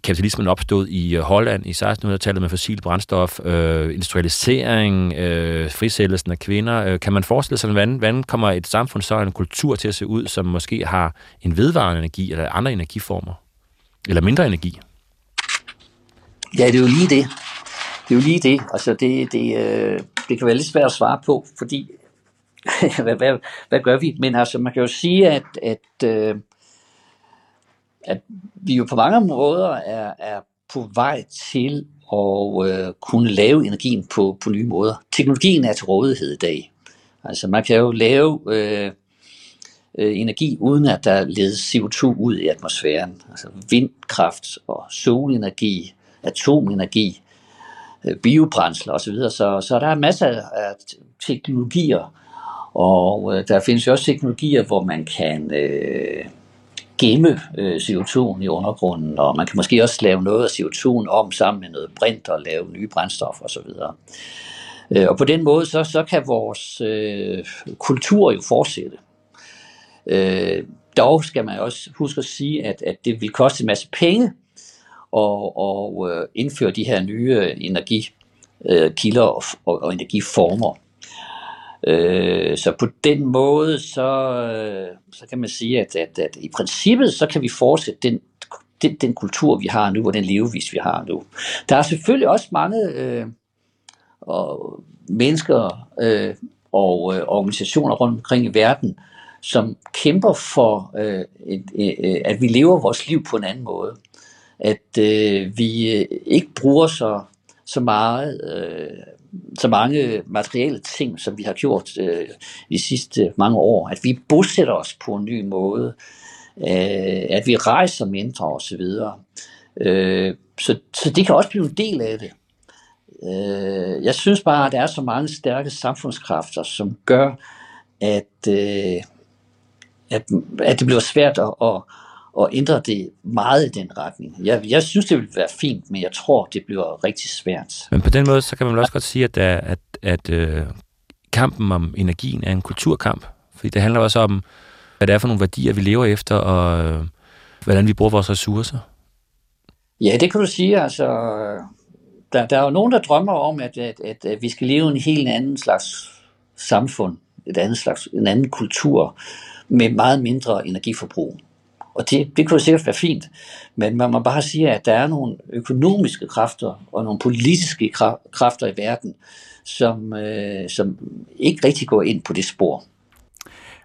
kapitalismen opstod i øh, Holland i 1600-tallet med fossil brændstof, øh, industrialisering, øh, frisættelsen af kvinder. Øh, kan man forestille sig, hvordan, hvordan kommer et samfund så en kultur til at se ud, som måske har en vedvarende energi eller andre energiformer? Eller mindre energi? Ja, det er jo lige det. Det er jo lige det. Altså, det, det, øh, det kan være lidt svært at svare på, fordi [laughs] hvad, hvad, hvad gør vi? Men altså, man kan jo sige, at, at øh, at vi jo på mange måder er, er på vej til at øh, kunne lave energien på, på nye måder. Teknologien er til rådighed i dag. Altså man kan jo lave øh, øh, energi uden at der ledes CO2 ud i atmosfæren. Altså vindkraft og solenergi, atomenergi, øh, biobrændsler osv. Så, så der er masser af teknologier, og øh, der findes jo også teknologier, hvor man kan øh, gemme øh, CO2'en i undergrunden, og man kan måske også lave noget af CO2'en om sammen med noget brint og lave nye brændstoffer osv. Øh, og på den måde, så, så kan vores øh, kultur jo fortsætte. Øh, dog skal man også huske at sige, at, at det vil koste en masse penge at, og øh, indføre de her nye øh, energikilder og, og, og energiformer. Øh, så på den måde, så, øh, så kan man sige, at, at, at i princippet, så kan vi fortsætte den, den, den kultur, vi har nu, og den levevis, vi har nu. Der er selvfølgelig også mange øh, og mennesker øh, og øh, organisationer rundt omkring i verden, som kæmper for, øh, et, øh, at vi lever vores liv på en anden måde. At øh, vi øh, ikke bruger så, så meget øh, så mange materielle ting, som vi har gjort øh, de sidste mange år, at vi bosætter os på en ny måde, øh, at vi rejser mindre osv. Øh, så, så det kan også blive en del af det. Øh, jeg synes bare, at der er så mange stærke samfundskræfter, som gør, at, øh, at, at det bliver svært at, at og ændre det meget i den retning. Jeg, jeg synes, det vil være fint, men jeg tror, det bliver rigtig svært. Men på den måde, så kan man også godt sige, at, der, at, at øh, kampen om energien er en kulturkamp. Fordi det handler også om, hvad det er for nogle værdier, vi lever efter, og øh, hvordan vi bruger vores ressourcer. Ja, det kan du sige. Altså, der, der er jo nogen, der drømmer om, at, at, at, at vi skal leve en helt anden slags samfund, et andet slags, en anden kultur, med meget mindre energiforbrug. Og det, det kunne sikkert være fint, men man må bare sige, at der er nogle økonomiske kræfter og nogle politiske kræfter i verden, som, øh, som ikke rigtig går ind på det spor.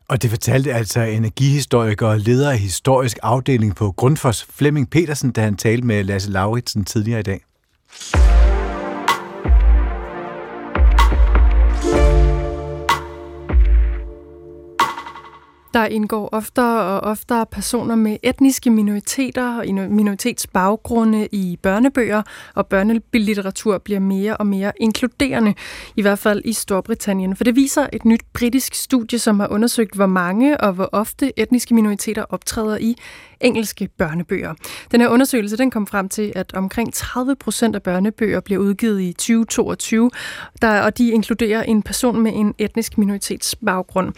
Og det fortalte altså energihistoriker og leder af historisk afdeling på Grundfos Flemming Petersen, da han talte med Lasse Lauritsen tidligere i dag. Der indgår oftere og oftere personer med etniske minoriteter og minoritetsbaggrunde i børnebøger, og børnelitteratur bliver mere og mere inkluderende, i hvert fald i Storbritannien. For det viser et nyt britisk studie, som har undersøgt, hvor mange og hvor ofte etniske minoriteter optræder i engelske børnebøger. Den her undersøgelse den kom frem til, at omkring 30 procent af børnebøger bliver udgivet i 2022, der, og de inkluderer en person med en etnisk minoritetsbaggrund.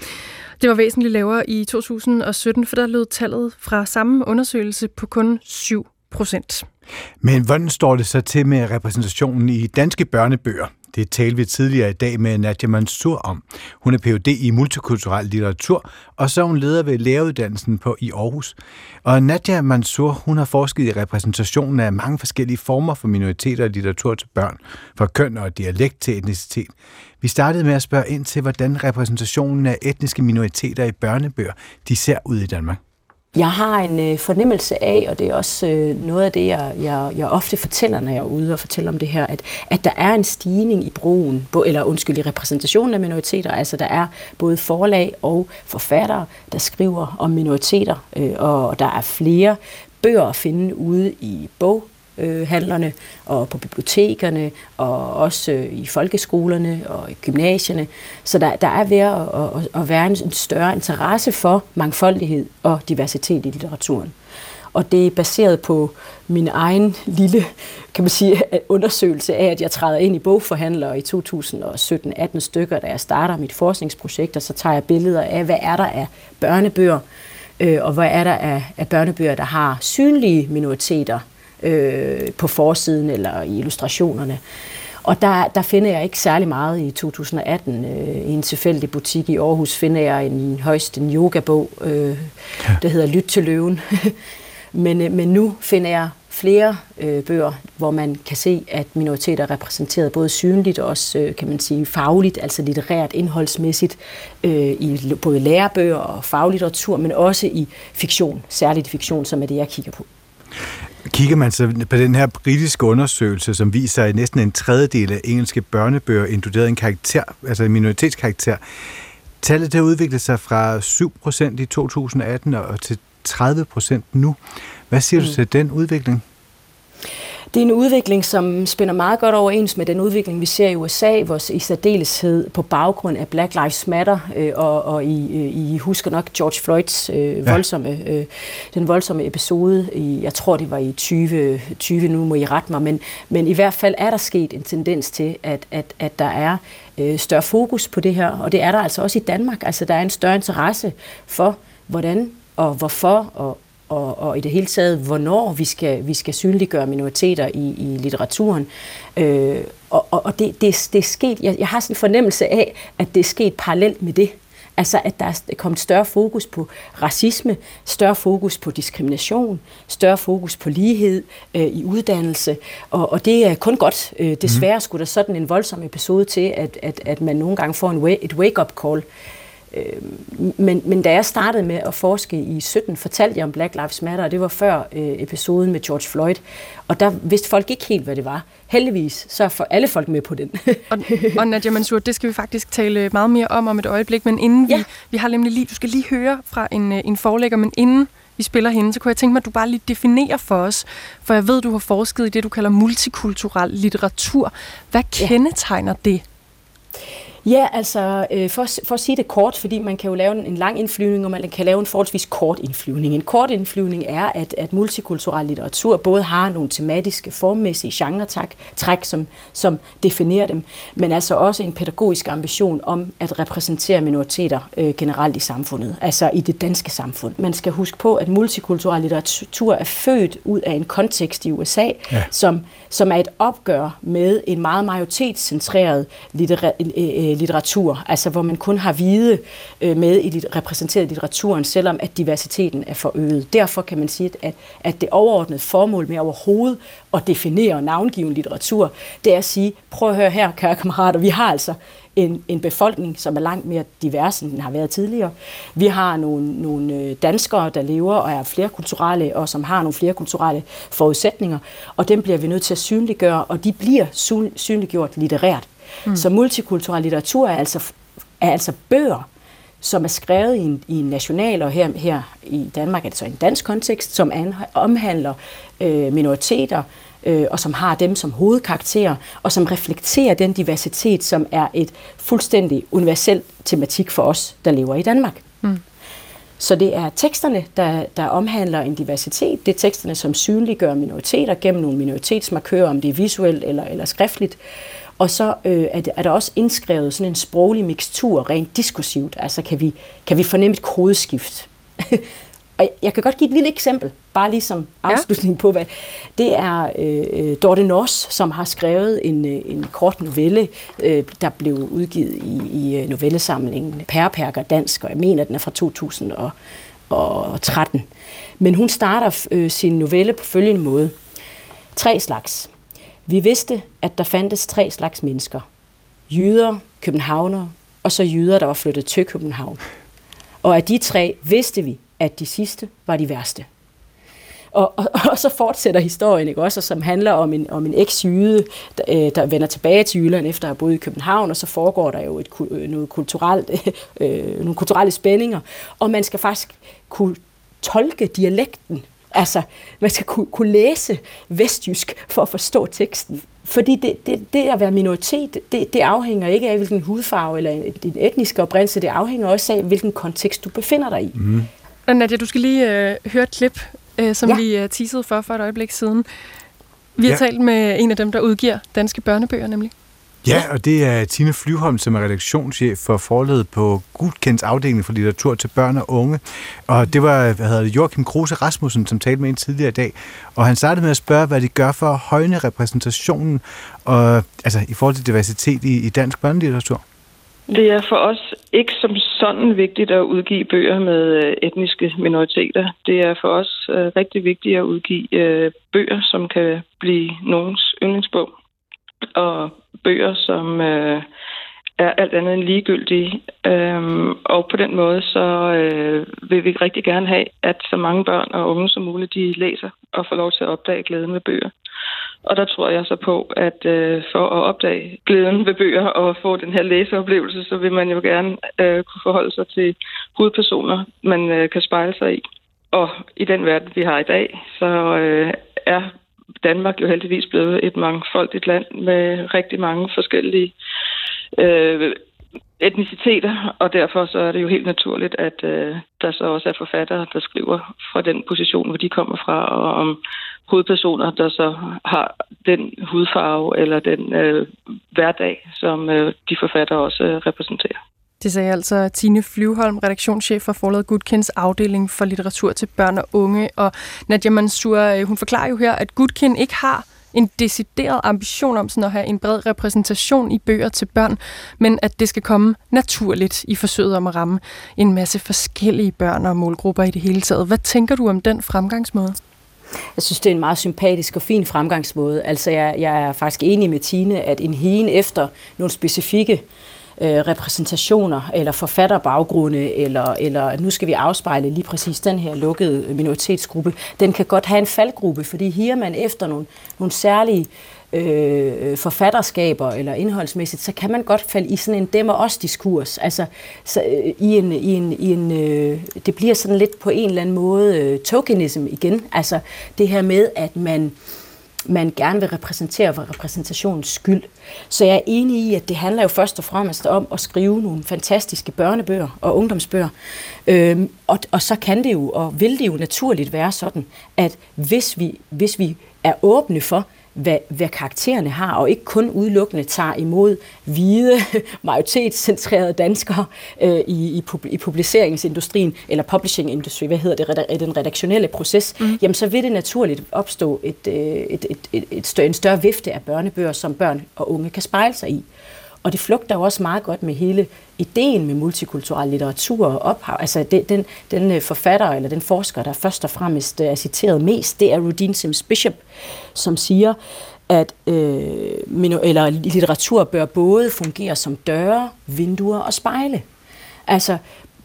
Det var væsentligt lavere i 2017, for der lød tallet fra samme undersøgelse på kun 7 procent. Men hvordan står det så til med repræsentationen i danske børnebøger? Det talte vi tidligere i dag med Nadia Mansour om. Hun er Ph.D. i multikulturel litteratur, og så er hun leder ved læreruddannelsen på i Aarhus. Og Nadia Mansour, hun har forsket i repræsentationen af mange forskellige former for minoriteter og litteratur til børn, fra køn og dialekt til etnicitet. Vi startede med at spørge ind til, hvordan repræsentationen af etniske minoriteter i børnebøger, de ser ud i Danmark. Jeg har en øh, fornemmelse af, og det er også øh, noget af det, jeg, jeg, jeg ofte fortæller, når jeg er ude og fortæller om det her, at, at der er en stigning i brugen, eller undskyld, i repræsentationen af minoriteter. Altså der er både forlag og forfattere, der skriver om minoriteter, øh, og der er flere bøger at finde ude i bog øh, handlerne og på bibliotekerne og også øh, i folkeskolerne og i gymnasierne. Så der, der er ved at, at, at være en større interesse for mangfoldighed og diversitet i litteraturen. Og det er baseret på min egen lille kan man sige, [laughs] undersøgelse af, at jeg træder ind i bogforhandlere i 2017-18 stykker, da jeg starter mit forskningsprojekt, og så tager jeg billeder af, hvad er der af børnebøger, øh, og hvad er der af, af børnebøger, der har synlige minoriteter øh, på forsiden eller i illustrationerne. Og der, der finder jeg ikke særlig meget i 2018. Øh, I en tilfældig butik i Aarhus finder jeg en højst en yogabog, øh, ja. der hedder Lyt til løven. [laughs] men, øh, men nu finder jeg flere øh, bøger, hvor man kan se, at minoriteter er repræsenteret både synligt og også, øh, kan man sige, fagligt, altså litterært, indholdsmæssigt, øh, i både lærebøger og faglitteratur, men også i fiktion, særligt fiktion, som er det, jeg kigger på. Kigger man så på den her britiske undersøgelse, som viser, at næsten en tredjedel af engelske børnebøger inkluderede en karakter, altså en minoritetskarakter, tallet der udviklet sig fra 7% i 2018 og til 30% nu. Hvad siger mm. du til den udvikling? Det er en udvikling, som spænder meget godt overens med den udvikling, vi ser i USA, hvor i særdeleshed på baggrund af Black Lives Matter, øh, og, og I, øh, I husker nok George Floyds øh, voldsomme, øh, den voldsomme episode, i, jeg tror det var i 20, 20 nu må I rette mig, men, men i hvert fald er der sket en tendens til, at, at, at der er øh, større fokus på det her, og det er der altså også i Danmark. Altså der er en større interesse for, hvordan og hvorfor og, og, og i det hele taget, hvornår vi skal, vi skal synliggøre minoriteter i, i litteraturen. Øh, og og, og det, det, det er sket, jeg, jeg har sådan en fornemmelse af, at det er sket parallelt med det. Altså, at der er kommet større fokus på racisme, større fokus på diskrimination, større fokus på lighed øh, i uddannelse, og, og det er kun godt. Øh, desværre skulle der sådan en voldsom episode til, at, at, at man nogle gange får en et wake-up call Øh, men, men da jeg startede med at forske i 17, fortalte jeg om Black Lives Matter, og det var før øh, episoden med George Floyd. Og der vidste folk ikke helt, hvad det var. Heldigvis, så for alle folk med på den. [laughs] og, og Nadia Mansour, det skal vi faktisk tale meget mere om om et øjeblik, men inden ja. vi, vi har nemlig lige, du skal lige høre fra en, øh, en forlægger, men inden vi spiller hende, så kunne jeg tænke mig, at du bare lige definerer for os, for jeg ved, du har forsket i det, du kalder multikulturel litteratur. Hvad kendetegner ja. det? Ja, altså øh, for, for at sige det kort, fordi man kan jo lave en, en lang indflyvning, og man kan lave en forholdsvis kort indflyvning. En kort indflyvning er, at, at multikulturel litteratur både har nogle tematiske, formmæssige genre-træk, som, som definerer dem, men altså også en pædagogisk ambition om at repræsentere minoriteter øh, generelt i samfundet, altså i det danske samfund. Man skal huske på, at multikulturel litteratur er født ud af en kontekst i USA, ja. som, som er et opgør med en meget majoritetscentreret litterær, øh, litteratur, altså hvor man kun har hvide øh, med i lit- repræsenteret litteraturen, selvom at diversiteten er forøget. Derfor kan man sige, at, at det overordnede formål med overhovedet at definere navngiven litteratur, det er at sige, prøv at høre her, kære kammerater, vi har altså en, en befolkning, som er langt mere divers, end den har været tidligere. Vi har nogle, nogle øh, danskere, der lever og er flerkulturelle, og som har nogle flerkulturelle forudsætninger, og dem bliver vi nødt til at synliggøre, og de bliver synliggjort litterært. Mm. Så multikulturel litteratur er altså, er altså bøger, som er skrevet i en, i en national, og her, her i Danmark er det så en dansk kontekst, som an, omhandler øh, minoriteter, øh, og som har dem som hovedkarakterer, og som reflekterer den diversitet, som er et fuldstændig universelt tematik for os, der lever i Danmark. Mm. Så det er teksterne, der, der omhandler en diversitet. Det er teksterne, som synliggør minoriteter gennem nogle minoritetsmarkører, om det er visuelt eller, eller skriftligt. Og så øh, er, det, er der også indskrevet sådan en sproglig mixtur, rent diskursivt. Altså kan vi, kan vi fornemme et kodeskift. [laughs] Og jeg kan godt give et lille eksempel, bare lige som afslutning ja. på, hvad det er øh, Dorte Nors, som har skrevet en, øh, en kort novelle, øh, der blev udgivet i, i øh, novellesamlingen Pærperker Dansk, og jeg mener, den er fra 2013. Men hun starter øh, sin novelle på følgende måde. Tre slags. Vi vidste, at der fandtes tre slags mennesker. Jyder, københavnere, og så jyder, der var flyttet til København. Og af de tre vidste vi, at de sidste var de værste. Og, og, [laughs] og så fortsætter historien, ikke også, som handler om en, om en eks-jyde, der, øh, der vender tilbage til Jylland efter at have boet i København, og så foregår der jo et, øh, noget kulturelt, [laughs] øh, nogle kulturelle spændinger, og man skal faktisk kunne tolke dialekten Altså, man skal kunne, kunne læse vestjysk for at forstå teksten. Fordi det, det, det at være minoritet, det, det afhænger ikke af, hvilken hudfarve eller din etniske oprindelse, det afhænger også af, hvilken kontekst du befinder dig i. Mm. Nadia, du skal lige øh, høre et klip, øh, som ja. vi øh, teasede for for et øjeblik siden. Vi har ja. talt med en af dem, der udgiver danske børnebøger, nemlig. Ja, og det er Tine Flyvholm, som er redaktionschef for forledet på Gudkendt afdeling for litteratur til børn og unge. Og det var hvad hedder det, Joachim Kruse Rasmussen, som talte med en tidligere i dag. Og han startede med at spørge, hvad de gør for at højne repræsentationen og, altså, i forhold til diversitet i, i dansk børnelitteratur. Det er for os ikke som sådan vigtigt at udgive bøger med øh, etniske minoriteter. Det er for os uh, rigtig vigtigt at udgive uh, bøger, som kan blive nogens yndlingsbog. Og bøger, som øh, er alt andet end ligegyldige. Øhm, og på den måde så øh, vil vi rigtig gerne have, at så mange børn og unge som muligt de læser og får lov til at opdage glæden ved bøger. Og der tror jeg så på, at øh, for at opdage glæden ved bøger og få den her læseoplevelse, så vil man jo gerne øh, kunne forholde sig til hovedpersoner, man øh, kan spejle sig i. Og i den verden, vi har i dag, så øh, er Danmark jo heldigvis blevet et mangfoldigt land med rigtig mange forskellige øh, etniciteter, og derfor så er det jo helt naturligt, at øh, der så også er forfattere, der skriver fra den position, hvor de kommer fra, og om hovedpersoner, der så har den hudfarve eller den øh, hverdag, som øh, de forfattere også øh, repræsenterer. Det sagde altså Tine Flyvholm, redaktionschef for forlaget Gudkinds afdeling for litteratur til børn og unge. Og Nadia Mansour, øh, hun forklarer jo her, at Gudkind ikke har en decideret ambition om sådan at have en bred repræsentation i bøger til børn, men at det skal komme naturligt i forsøget om at ramme en masse forskellige børn og målgrupper i det hele taget. Hvad tænker du om den fremgangsmåde? Jeg synes, det er en meget sympatisk og fin fremgangsmåde. Altså, jeg, jeg er faktisk enig med Tine, at en hien efter nogle specifikke øh, Øh, repræsentationer eller forfatterbaggrunde, eller, eller nu skal vi afspejle lige præcis den her lukkede minoritetsgruppe, den kan godt have en faldgruppe, fordi her man efter nogle, nogle særlige øh, forfatterskaber eller indholdsmæssigt, så kan man godt falde i sådan en dem og os diskurs. Altså så, øh, i en, i en, i en øh, det bliver sådan lidt på en eller anden måde øh, tokenism igen. Altså det her med, at man man gerne vil repræsentere for repræsentationens skyld. Så jeg er enig i, at det handler jo først og fremmest om at skrive nogle fantastiske børnebøger og ungdomsbøger. Øhm, og, og så kan det jo, og vil det jo naturligt være sådan, at hvis vi, hvis vi er åbne for, hvad, hvad karaktererne har, og ikke kun udelukkende tager imod hvide, [laughs] majoritetscentrerede danskere øh, i, i, i publiceringsindustrien, eller publishing industry, hvad hedder det, den redaktionelle proces, mm. jamen så vil det naturligt opstå et, øh, et, et, et, et større, en større vifte af børnebøger, som børn og unge kan spejle sig i. Og det flugter jo også meget godt med hele ideen med multikulturel litteratur og ophav. Altså det, den, den øh, forfatter eller den forsker, der først og fremmest øh, er citeret mest, det er Rudine Sims Bishop, som siger, at øh, eller litteratur bør både fungere som døre, vinduer og spejle. Altså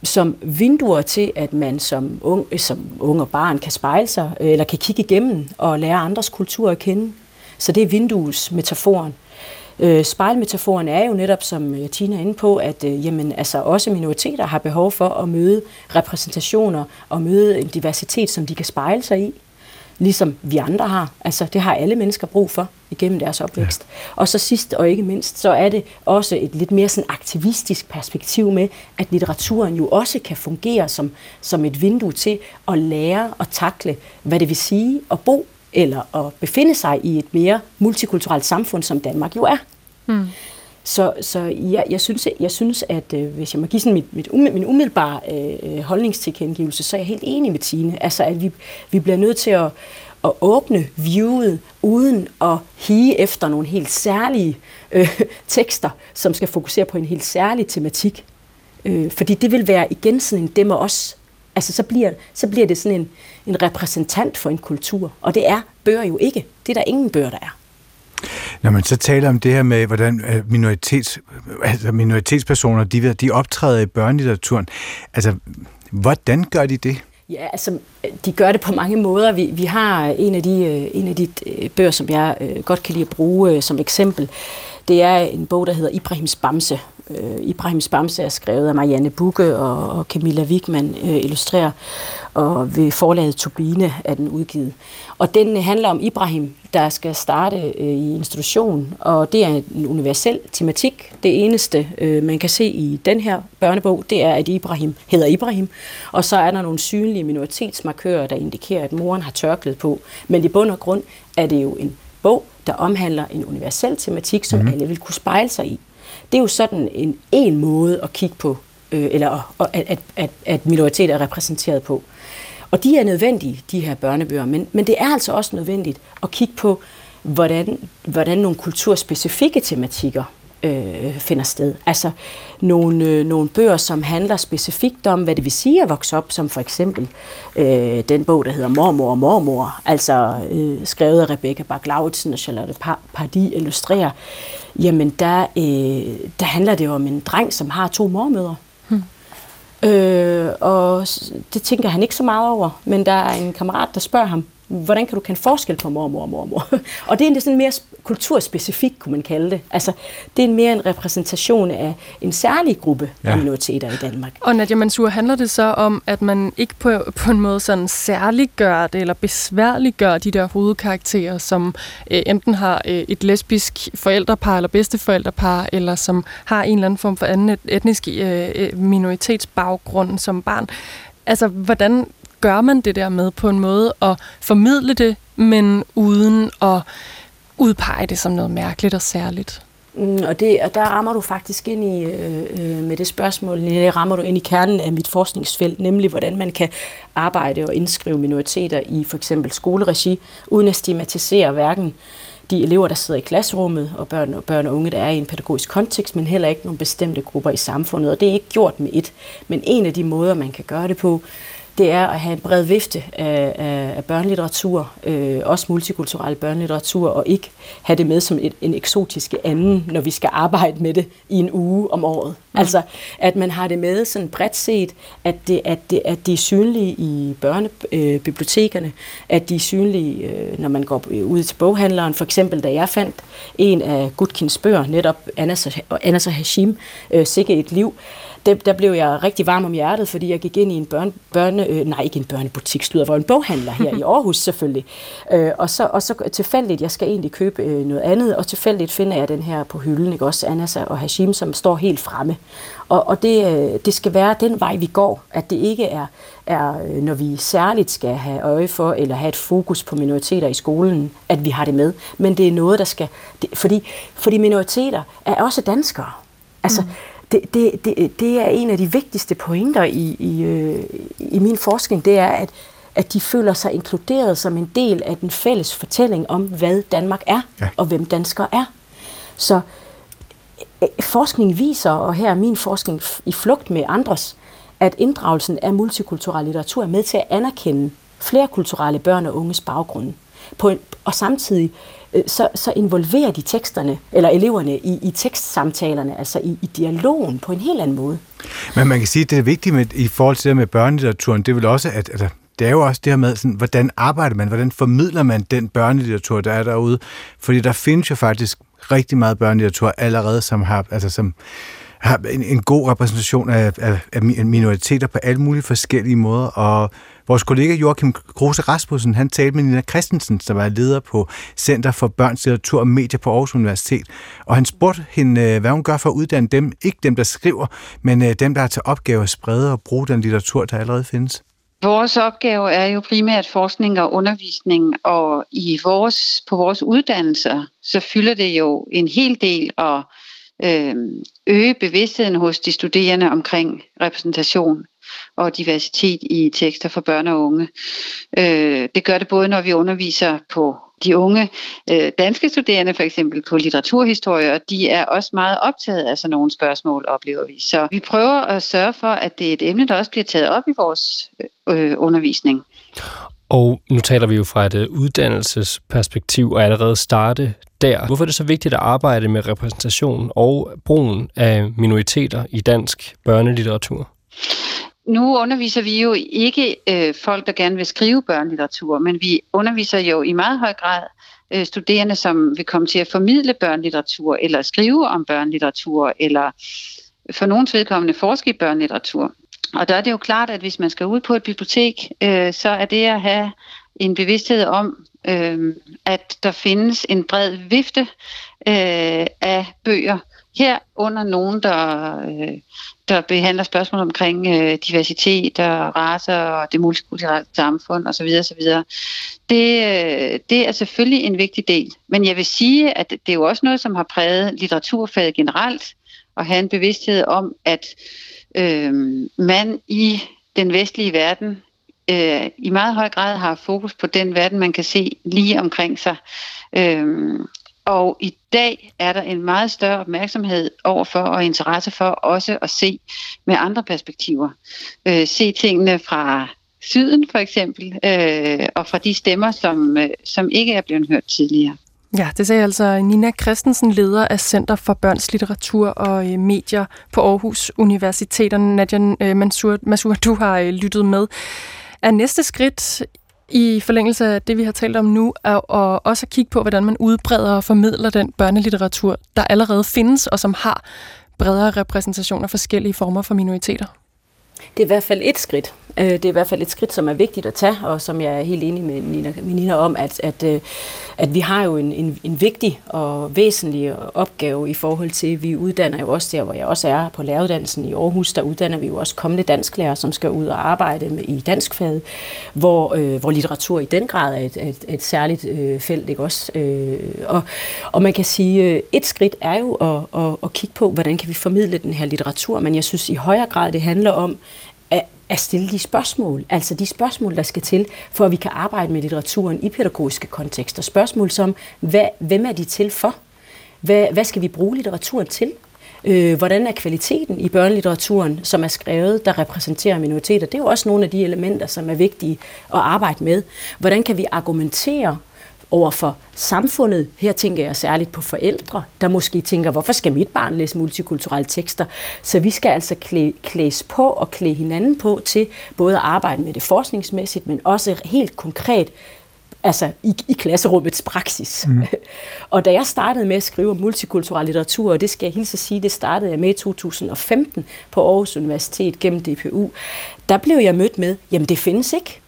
som vinduer til, at man som ung, som ung og barn kan spejle sig, øh, eller kan kigge igennem og lære andres kultur at kende. Så det er vinduesmetaforen. Øh, spejlmetaforen er jo netop, som øh, Tina er inde på, at øh, jamen, altså også minoriteter har behov for at møde repræsentationer og møde en diversitet, som de kan spejle sig i ligesom vi andre har. Altså, det har alle mennesker brug for igennem deres opvækst. Ja. Og så sidst og ikke mindst, så er det også et lidt mere sådan aktivistisk perspektiv med, at litteraturen jo også kan fungere som, som et vindue til at lære og takle, hvad det vil sige at bo eller at befinde sig i et mere multikulturelt samfund, som Danmark jo er. Mm. Så, så ja, jeg, synes, jeg synes, at øh, hvis jeg må give sådan mit, mit, min umiddelbare øh, holdningstilkendegivelse, så er jeg helt enig med Tine. Altså, at vi, vi bliver nødt til at, at åbne viewet uden at hige efter nogle helt særlige øh, [laughs] tekster, som skal fokusere på en helt særlig tematik. Øh, fordi det vil være igen sådan en dem og os. Altså, så bliver, så bliver det sådan en, en repræsentant for en kultur. Og det er bøger jo ikke. Det er der ingen bøger, der er. Når man så taler om det her med, hvordan øh, minoritets, altså minoritetspersoner de, de optræder i børnelitteraturen, altså, hvordan gør de det? Ja, altså, de gør det på mange måder. Vi, vi har en af, de, øh, en af de øh, bøger, som jeg godt kan lide at bruge som eksempel. Det er en bog, der hedder Ibrahims Bamse. Ibrahims Bamse er skrevet af Marianne Bugge og, og Camilla Wigman illustrerer og ved forlaget Turbine er den udgivet. Og den handler om Ibrahim, der skal starte øh, i institution, og det er en universel tematik. Det eneste, øh, man kan se i den her børnebog, det er, at Ibrahim hedder Ibrahim, og så er der nogle synlige minoritetsmarkører, der indikerer, at moren har tørklæde på. Men i bund og grund er det jo en bog, der omhandler en universel tematik, som mm. alle vil kunne spejle sig i. Det er jo sådan en, en måde at kigge på, øh, eller at, at, at, at minoriteter er repræsenteret på. Og de er nødvendige, de her børnebøger, men, men det er altså også nødvendigt at kigge på, hvordan, hvordan nogle kulturspecifikke tematikker øh, finder sted. Altså nogle, øh, nogle bøger, som handler specifikt om, hvad det vil sige at vokse op, som for eksempel øh, den bog, der hedder Mormor og Mormor, altså øh, skrevet af Rebecca bach og Charlotte Pardy illustrerer. Jamen, der, øh, der handler det jo om en dreng, som har to mormøder. Øh, og det tænker han ikke så meget over, men der er en kammerat, der spørger ham, hvordan kan du kende forskel på mormor og mormor? [laughs] og det er sådan mere kulturspecifik, kunne man kalde det. Altså, det er mere en repræsentation af en særlig gruppe ja. minoriteter i Danmark. Og Nadia Mansur, handler det så om, at man ikke på, på en måde sådan særliggør det, eller besværliggør de der hovedkarakterer, som øh, enten har øh, et lesbisk forældrepar eller bedsteforældrepar, eller som har en eller anden form for anden etnisk øh, øh, minoritetsbaggrund som barn. Altså, hvordan gør man det der med på en måde at formidle det, men uden at udpege det som noget mærkeligt og særligt? Mm, og, det, og der rammer du faktisk ind i, øh, øh med det spørgsmål, det rammer du ind i kernen af mit forskningsfelt, nemlig hvordan man kan arbejde og indskrive minoriteter i for eksempel skoleregi, uden at stigmatisere hverken de elever, der sidder i klasserummet, og børn og, børn og unge, der er i en pædagogisk kontekst, men heller ikke nogle bestemte grupper i samfundet. Og det er ikke gjort med et. Men en af de måder, man kan gøre det på, det er at have en bred vifte af, af, af børnelitteratur, øh, også multikulturel børnelitteratur, og ikke have det med som et, en eksotisk anden, når vi skal arbejde med det i en uge om året. Mm. Altså, at man har det med sådan bredt set, at det, at det, at det er synlige i børnebibliotekerne, øh, at de er synlige, øh, når man går ud til boghandleren. For eksempel, da jeg fandt en af Gudkins bøger, netop Anas, Anas og Hashim, øh, Sikke et liv, det, der blev jeg rigtig varm om hjertet, fordi jeg gik ind i en børne, børne øh, nej ikke en børnebutik, slutter, var en boghandler her i [laughs] Aarhus selvfølgelig. Øh, og, så, og så tilfældigt, jeg skal egentlig købe øh, noget andet, og tilfældigt finder jeg den her på hylden, ikke også, Anas og Hashim, som står helt fremme. Og, og det, øh, det skal være den vej, vi går, at det ikke er, er, øh, når vi særligt skal have øje for, eller have et fokus på minoriteter i skolen, at vi har det med. Men det er noget, der skal... Det, fordi, fordi minoriteter er også danskere. Altså, mm det, det, det, det er en af de vigtigste pointer i, i, øh, i min forskning, det er, at, at de føler sig inkluderet som en del af den fælles fortælling om, hvad Danmark er, ja. og hvem danskere er. Så forskning viser, og her er min forskning i flugt med andres, at inddragelsen af multikulturel litteratur er med til at anerkende flere kulturelle børn og unges baggrunde. På en, og samtidig øh, så, så involverer de teksterne, eller eleverne i, i tekstsamtalerne, altså i, i dialogen på en helt anden måde. Men man kan sige, at det er vigtigt med, i forhold til det med børnelitteraturen, det er vel også, at, at det er jo også det her med, sådan, hvordan arbejder man, hvordan formidler man den børnelitteratur, der er derude? Fordi der findes jo faktisk rigtig meget børnelitteratur allerede, som har, altså som har en, en god repræsentation af, af, af minoriteter på alle mulige forskellige måder, og vores kollega Joachim Kruse Rasmussen, han talte med Nina Christensen, der var leder på Center for Børns Litteratur og Medier på Aarhus Universitet, og han spurgte hende, øh, hvad hun gør for at uddanne dem, ikke dem, der skriver, men øh, dem, der har til opgave at sprede og bruge den litteratur, der allerede findes. Vores opgave er jo primært forskning og undervisning, og i vores, på vores uddannelser, så fylder det jo en hel del at øh, øge bevidstheden hos de studerende omkring repræsentation og diversitet i tekster for børn og unge. Øh, det gør det både, når vi underviser på de unge øh, danske studerende, for eksempel på litteraturhistorie, og de er også meget optaget af sådan nogle spørgsmål, oplever vi. Så vi prøver at sørge for, at det er et emne, der også bliver taget op i vores øh, undervisning. Og nu taler vi jo fra et øh, uddannelsesperspektiv og allerede starte der. Hvorfor er det så vigtigt at arbejde med repræsentation og brugen af minoriteter i dansk børnelitteratur? Nu underviser vi jo ikke øh, folk, der gerne vil skrive børnelitteratur, men vi underviser jo i meget høj grad øh, studerende, som vil komme til at formidle børnelitteratur, eller skrive om børnelitteratur, eller for nogens vedkommende forske i børnelitteratur. Og der er det jo klart, at hvis man skal ud på et bibliotek, øh, så er det at have en bevidsthed om, øh, at der findes en bred vifte øh, af bøger, her under nogen, der, øh, der behandler spørgsmål omkring øh, diversitet og raser og det multikulturelle samfund osv. osv. Det, øh, det er selvfølgelig en vigtig del. Men jeg vil sige, at det er jo også noget, som har præget litteraturfaget generelt, at have en bevidsthed om, at øh, man i den vestlige verden øh, i meget høj grad har fokus på den verden, man kan se lige omkring sig. Øh, og i dag er der en meget større opmærksomhed overfor og interesse for også at se med andre perspektiver. Øh, se tingene fra syden for eksempel, øh, og fra de stemmer, som, øh, som ikke er blevet hørt tidligere. Ja, det sagde altså Nina Christensen, leder af Center for Børns Litteratur og øh, Medier på Aarhus Universitet. Og Nadia øh, Mansur, Mansur, du har øh, lyttet med. Er næste skridt i forlængelse af det, vi har talt om nu, er at også at kigge på, hvordan man udbreder og formidler den børnelitteratur, der allerede findes, og som har bredere repræsentation af forskellige former for minoriteter? Det er i hvert fald et skridt. Øh, det er i hvert fald et skridt, som er vigtigt at tage, og som jeg er helt enig med Nina, med Nina om, at, at, øh, at vi har jo en, en, en vigtig og væsentlig opgave i forhold til, at vi uddanner jo også der, hvor jeg også er på læreruddannelsen i Aarhus, der uddanner vi jo også kommende dansklærer, som skal ud og arbejde med, i danskfaget, hvor, øh, hvor litteratur i den grad er et, et, et særligt øh, felt. Ikke også? Øh, og, og man kan sige, øh, et skridt er jo at, at, at kigge på, hvordan kan vi formidle den her litteratur, men jeg synes i højere grad, det handler om, at stille de spørgsmål, altså de spørgsmål, der skal til, for at vi kan arbejde med litteraturen i pædagogiske kontekster. Spørgsmål som, hvad, hvem er de til for? Hvad, hvad skal vi bruge litteraturen til? Øh, hvordan er kvaliteten i børnelitteraturen, som er skrevet, der repræsenterer minoriteter? Det er jo også nogle af de elementer, som er vigtige at arbejde med. Hvordan kan vi argumentere over for samfundet. Her tænker jeg særligt på forældre, der måske tænker, hvorfor skal mit barn læse multikulturelle tekster? Så vi skal altså klæ, klædes på og klæde hinanden på til både at arbejde med det forskningsmæssigt, men også helt konkret altså i, i klasserummets praksis. Mm. [laughs] og da jeg startede med at skrive multikulturel litteratur, og det skal jeg hilse at sige, det startede jeg med i 2015 på Aarhus Universitet gennem DPU, der blev jeg mødt med, jamen det findes ikke.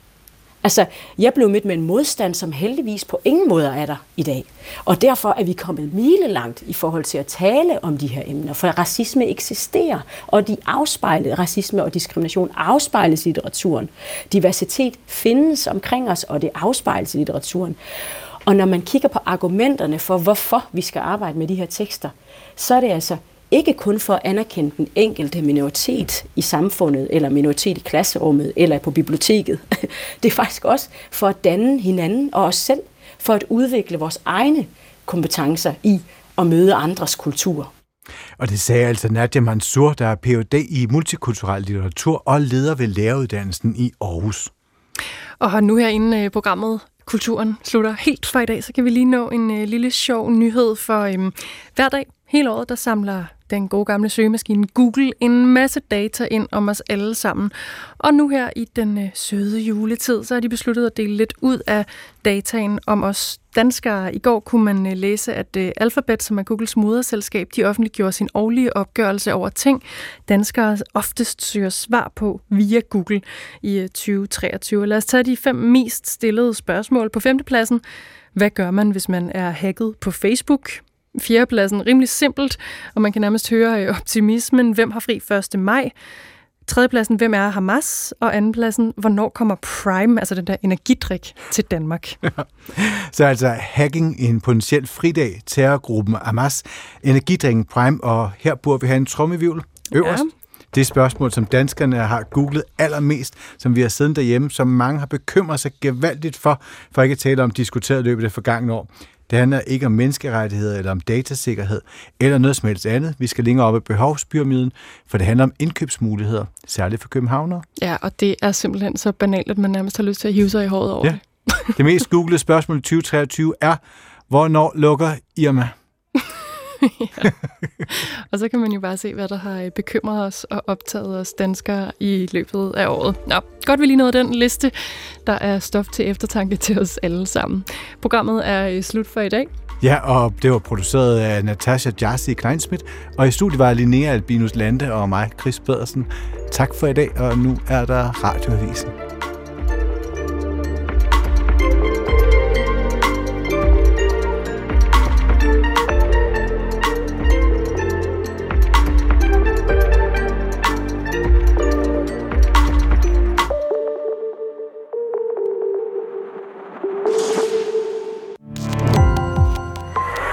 Altså, jeg blev mødt med en modstand, som heldigvis på ingen måde er der i dag. Og derfor er vi kommet mile langt i forhold til at tale om de her emner, for racisme eksisterer, og de afspejler, racisme og diskrimination afspejles i litteraturen. Diversitet findes omkring os, og det afspejles i litteraturen. Og når man kigger på argumenterne for, hvorfor vi skal arbejde med de her tekster, så er det altså ikke kun for at anerkende den enkelte minoritet i samfundet, eller minoritet i klasserummet, eller på biblioteket. [laughs] Det er faktisk også for at danne hinanden og os selv, for at udvikle vores egne kompetencer i at møde andres kultur. Og det sagde altså Nadia Mansour, der er Ph.D. i multikulturel litteratur og leder ved læreruddannelsen i Aarhus. Og nu her inden programmet Kulturen slutter helt for i dag, så kan vi lige nå en øh, lille sjov nyhed for øhm, hver dag hele året, der samler den gode gamle søgemaskine Google en masse data ind om os alle sammen. Og nu her i den øh, søde juletid, så har de besluttet at dele lidt ud af dataen om os danskere. I går kunne man øh, læse, at øh, Alphabet, som er Googles moderselskab, de offentliggjorde sin årlige opgørelse over ting, danskere oftest søger svar på via Google i øh, 2023. Lad os tage de fem mest stillede spørgsmål på femtepladsen. Hvad gør man, hvis man er hacket på Facebook? Fjerdepladsen rimelig simpelt, og man kan nærmest høre øh, optimismen. Hvem har fri 1. maj? Tredjepladsen, hvem er Hamas? Og andenpladsen, hvornår kommer Prime, altså den der energidrik, til Danmark? [laughs] Så altså hacking en potentiel fridag, terrorgruppen Hamas, energidrikken Prime, og her burde vi have en trommevivl øverst. Ja. Det spørgsmål, som danskerne har googlet allermest, som vi har siddet derhjemme, som mange har bekymret sig gevaldigt for, for ikke at tale om diskuteret løbet af det forgangne år. Det handler ikke om menneskerettigheder eller om datasikkerhed eller noget som helst andet. Vi skal længere op i behovspyramiden, for det handler om indkøbsmuligheder, særligt for københavnere. Ja, og det er simpelthen så banalt, at man nærmest har lyst til at hive sig i håret over ja. det. det mest googlede spørgsmål i 2023 er, hvornår lukker Irma? Ja. [laughs] Og så kan man jo bare se, hvad der har øh, bekymret os og optaget os danskere i løbet af året. Nå, godt vi lige nåede den liste. Der er stof til eftertanke til os alle sammen. Programmet er øh, slut for i dag. Ja, og det var produceret af Natasha Jassi Kleinsmith, og i studiet var Linnea Albinus Lande og mig, Chris Pedersen. Tak for i dag, og nu er der Radioavisen.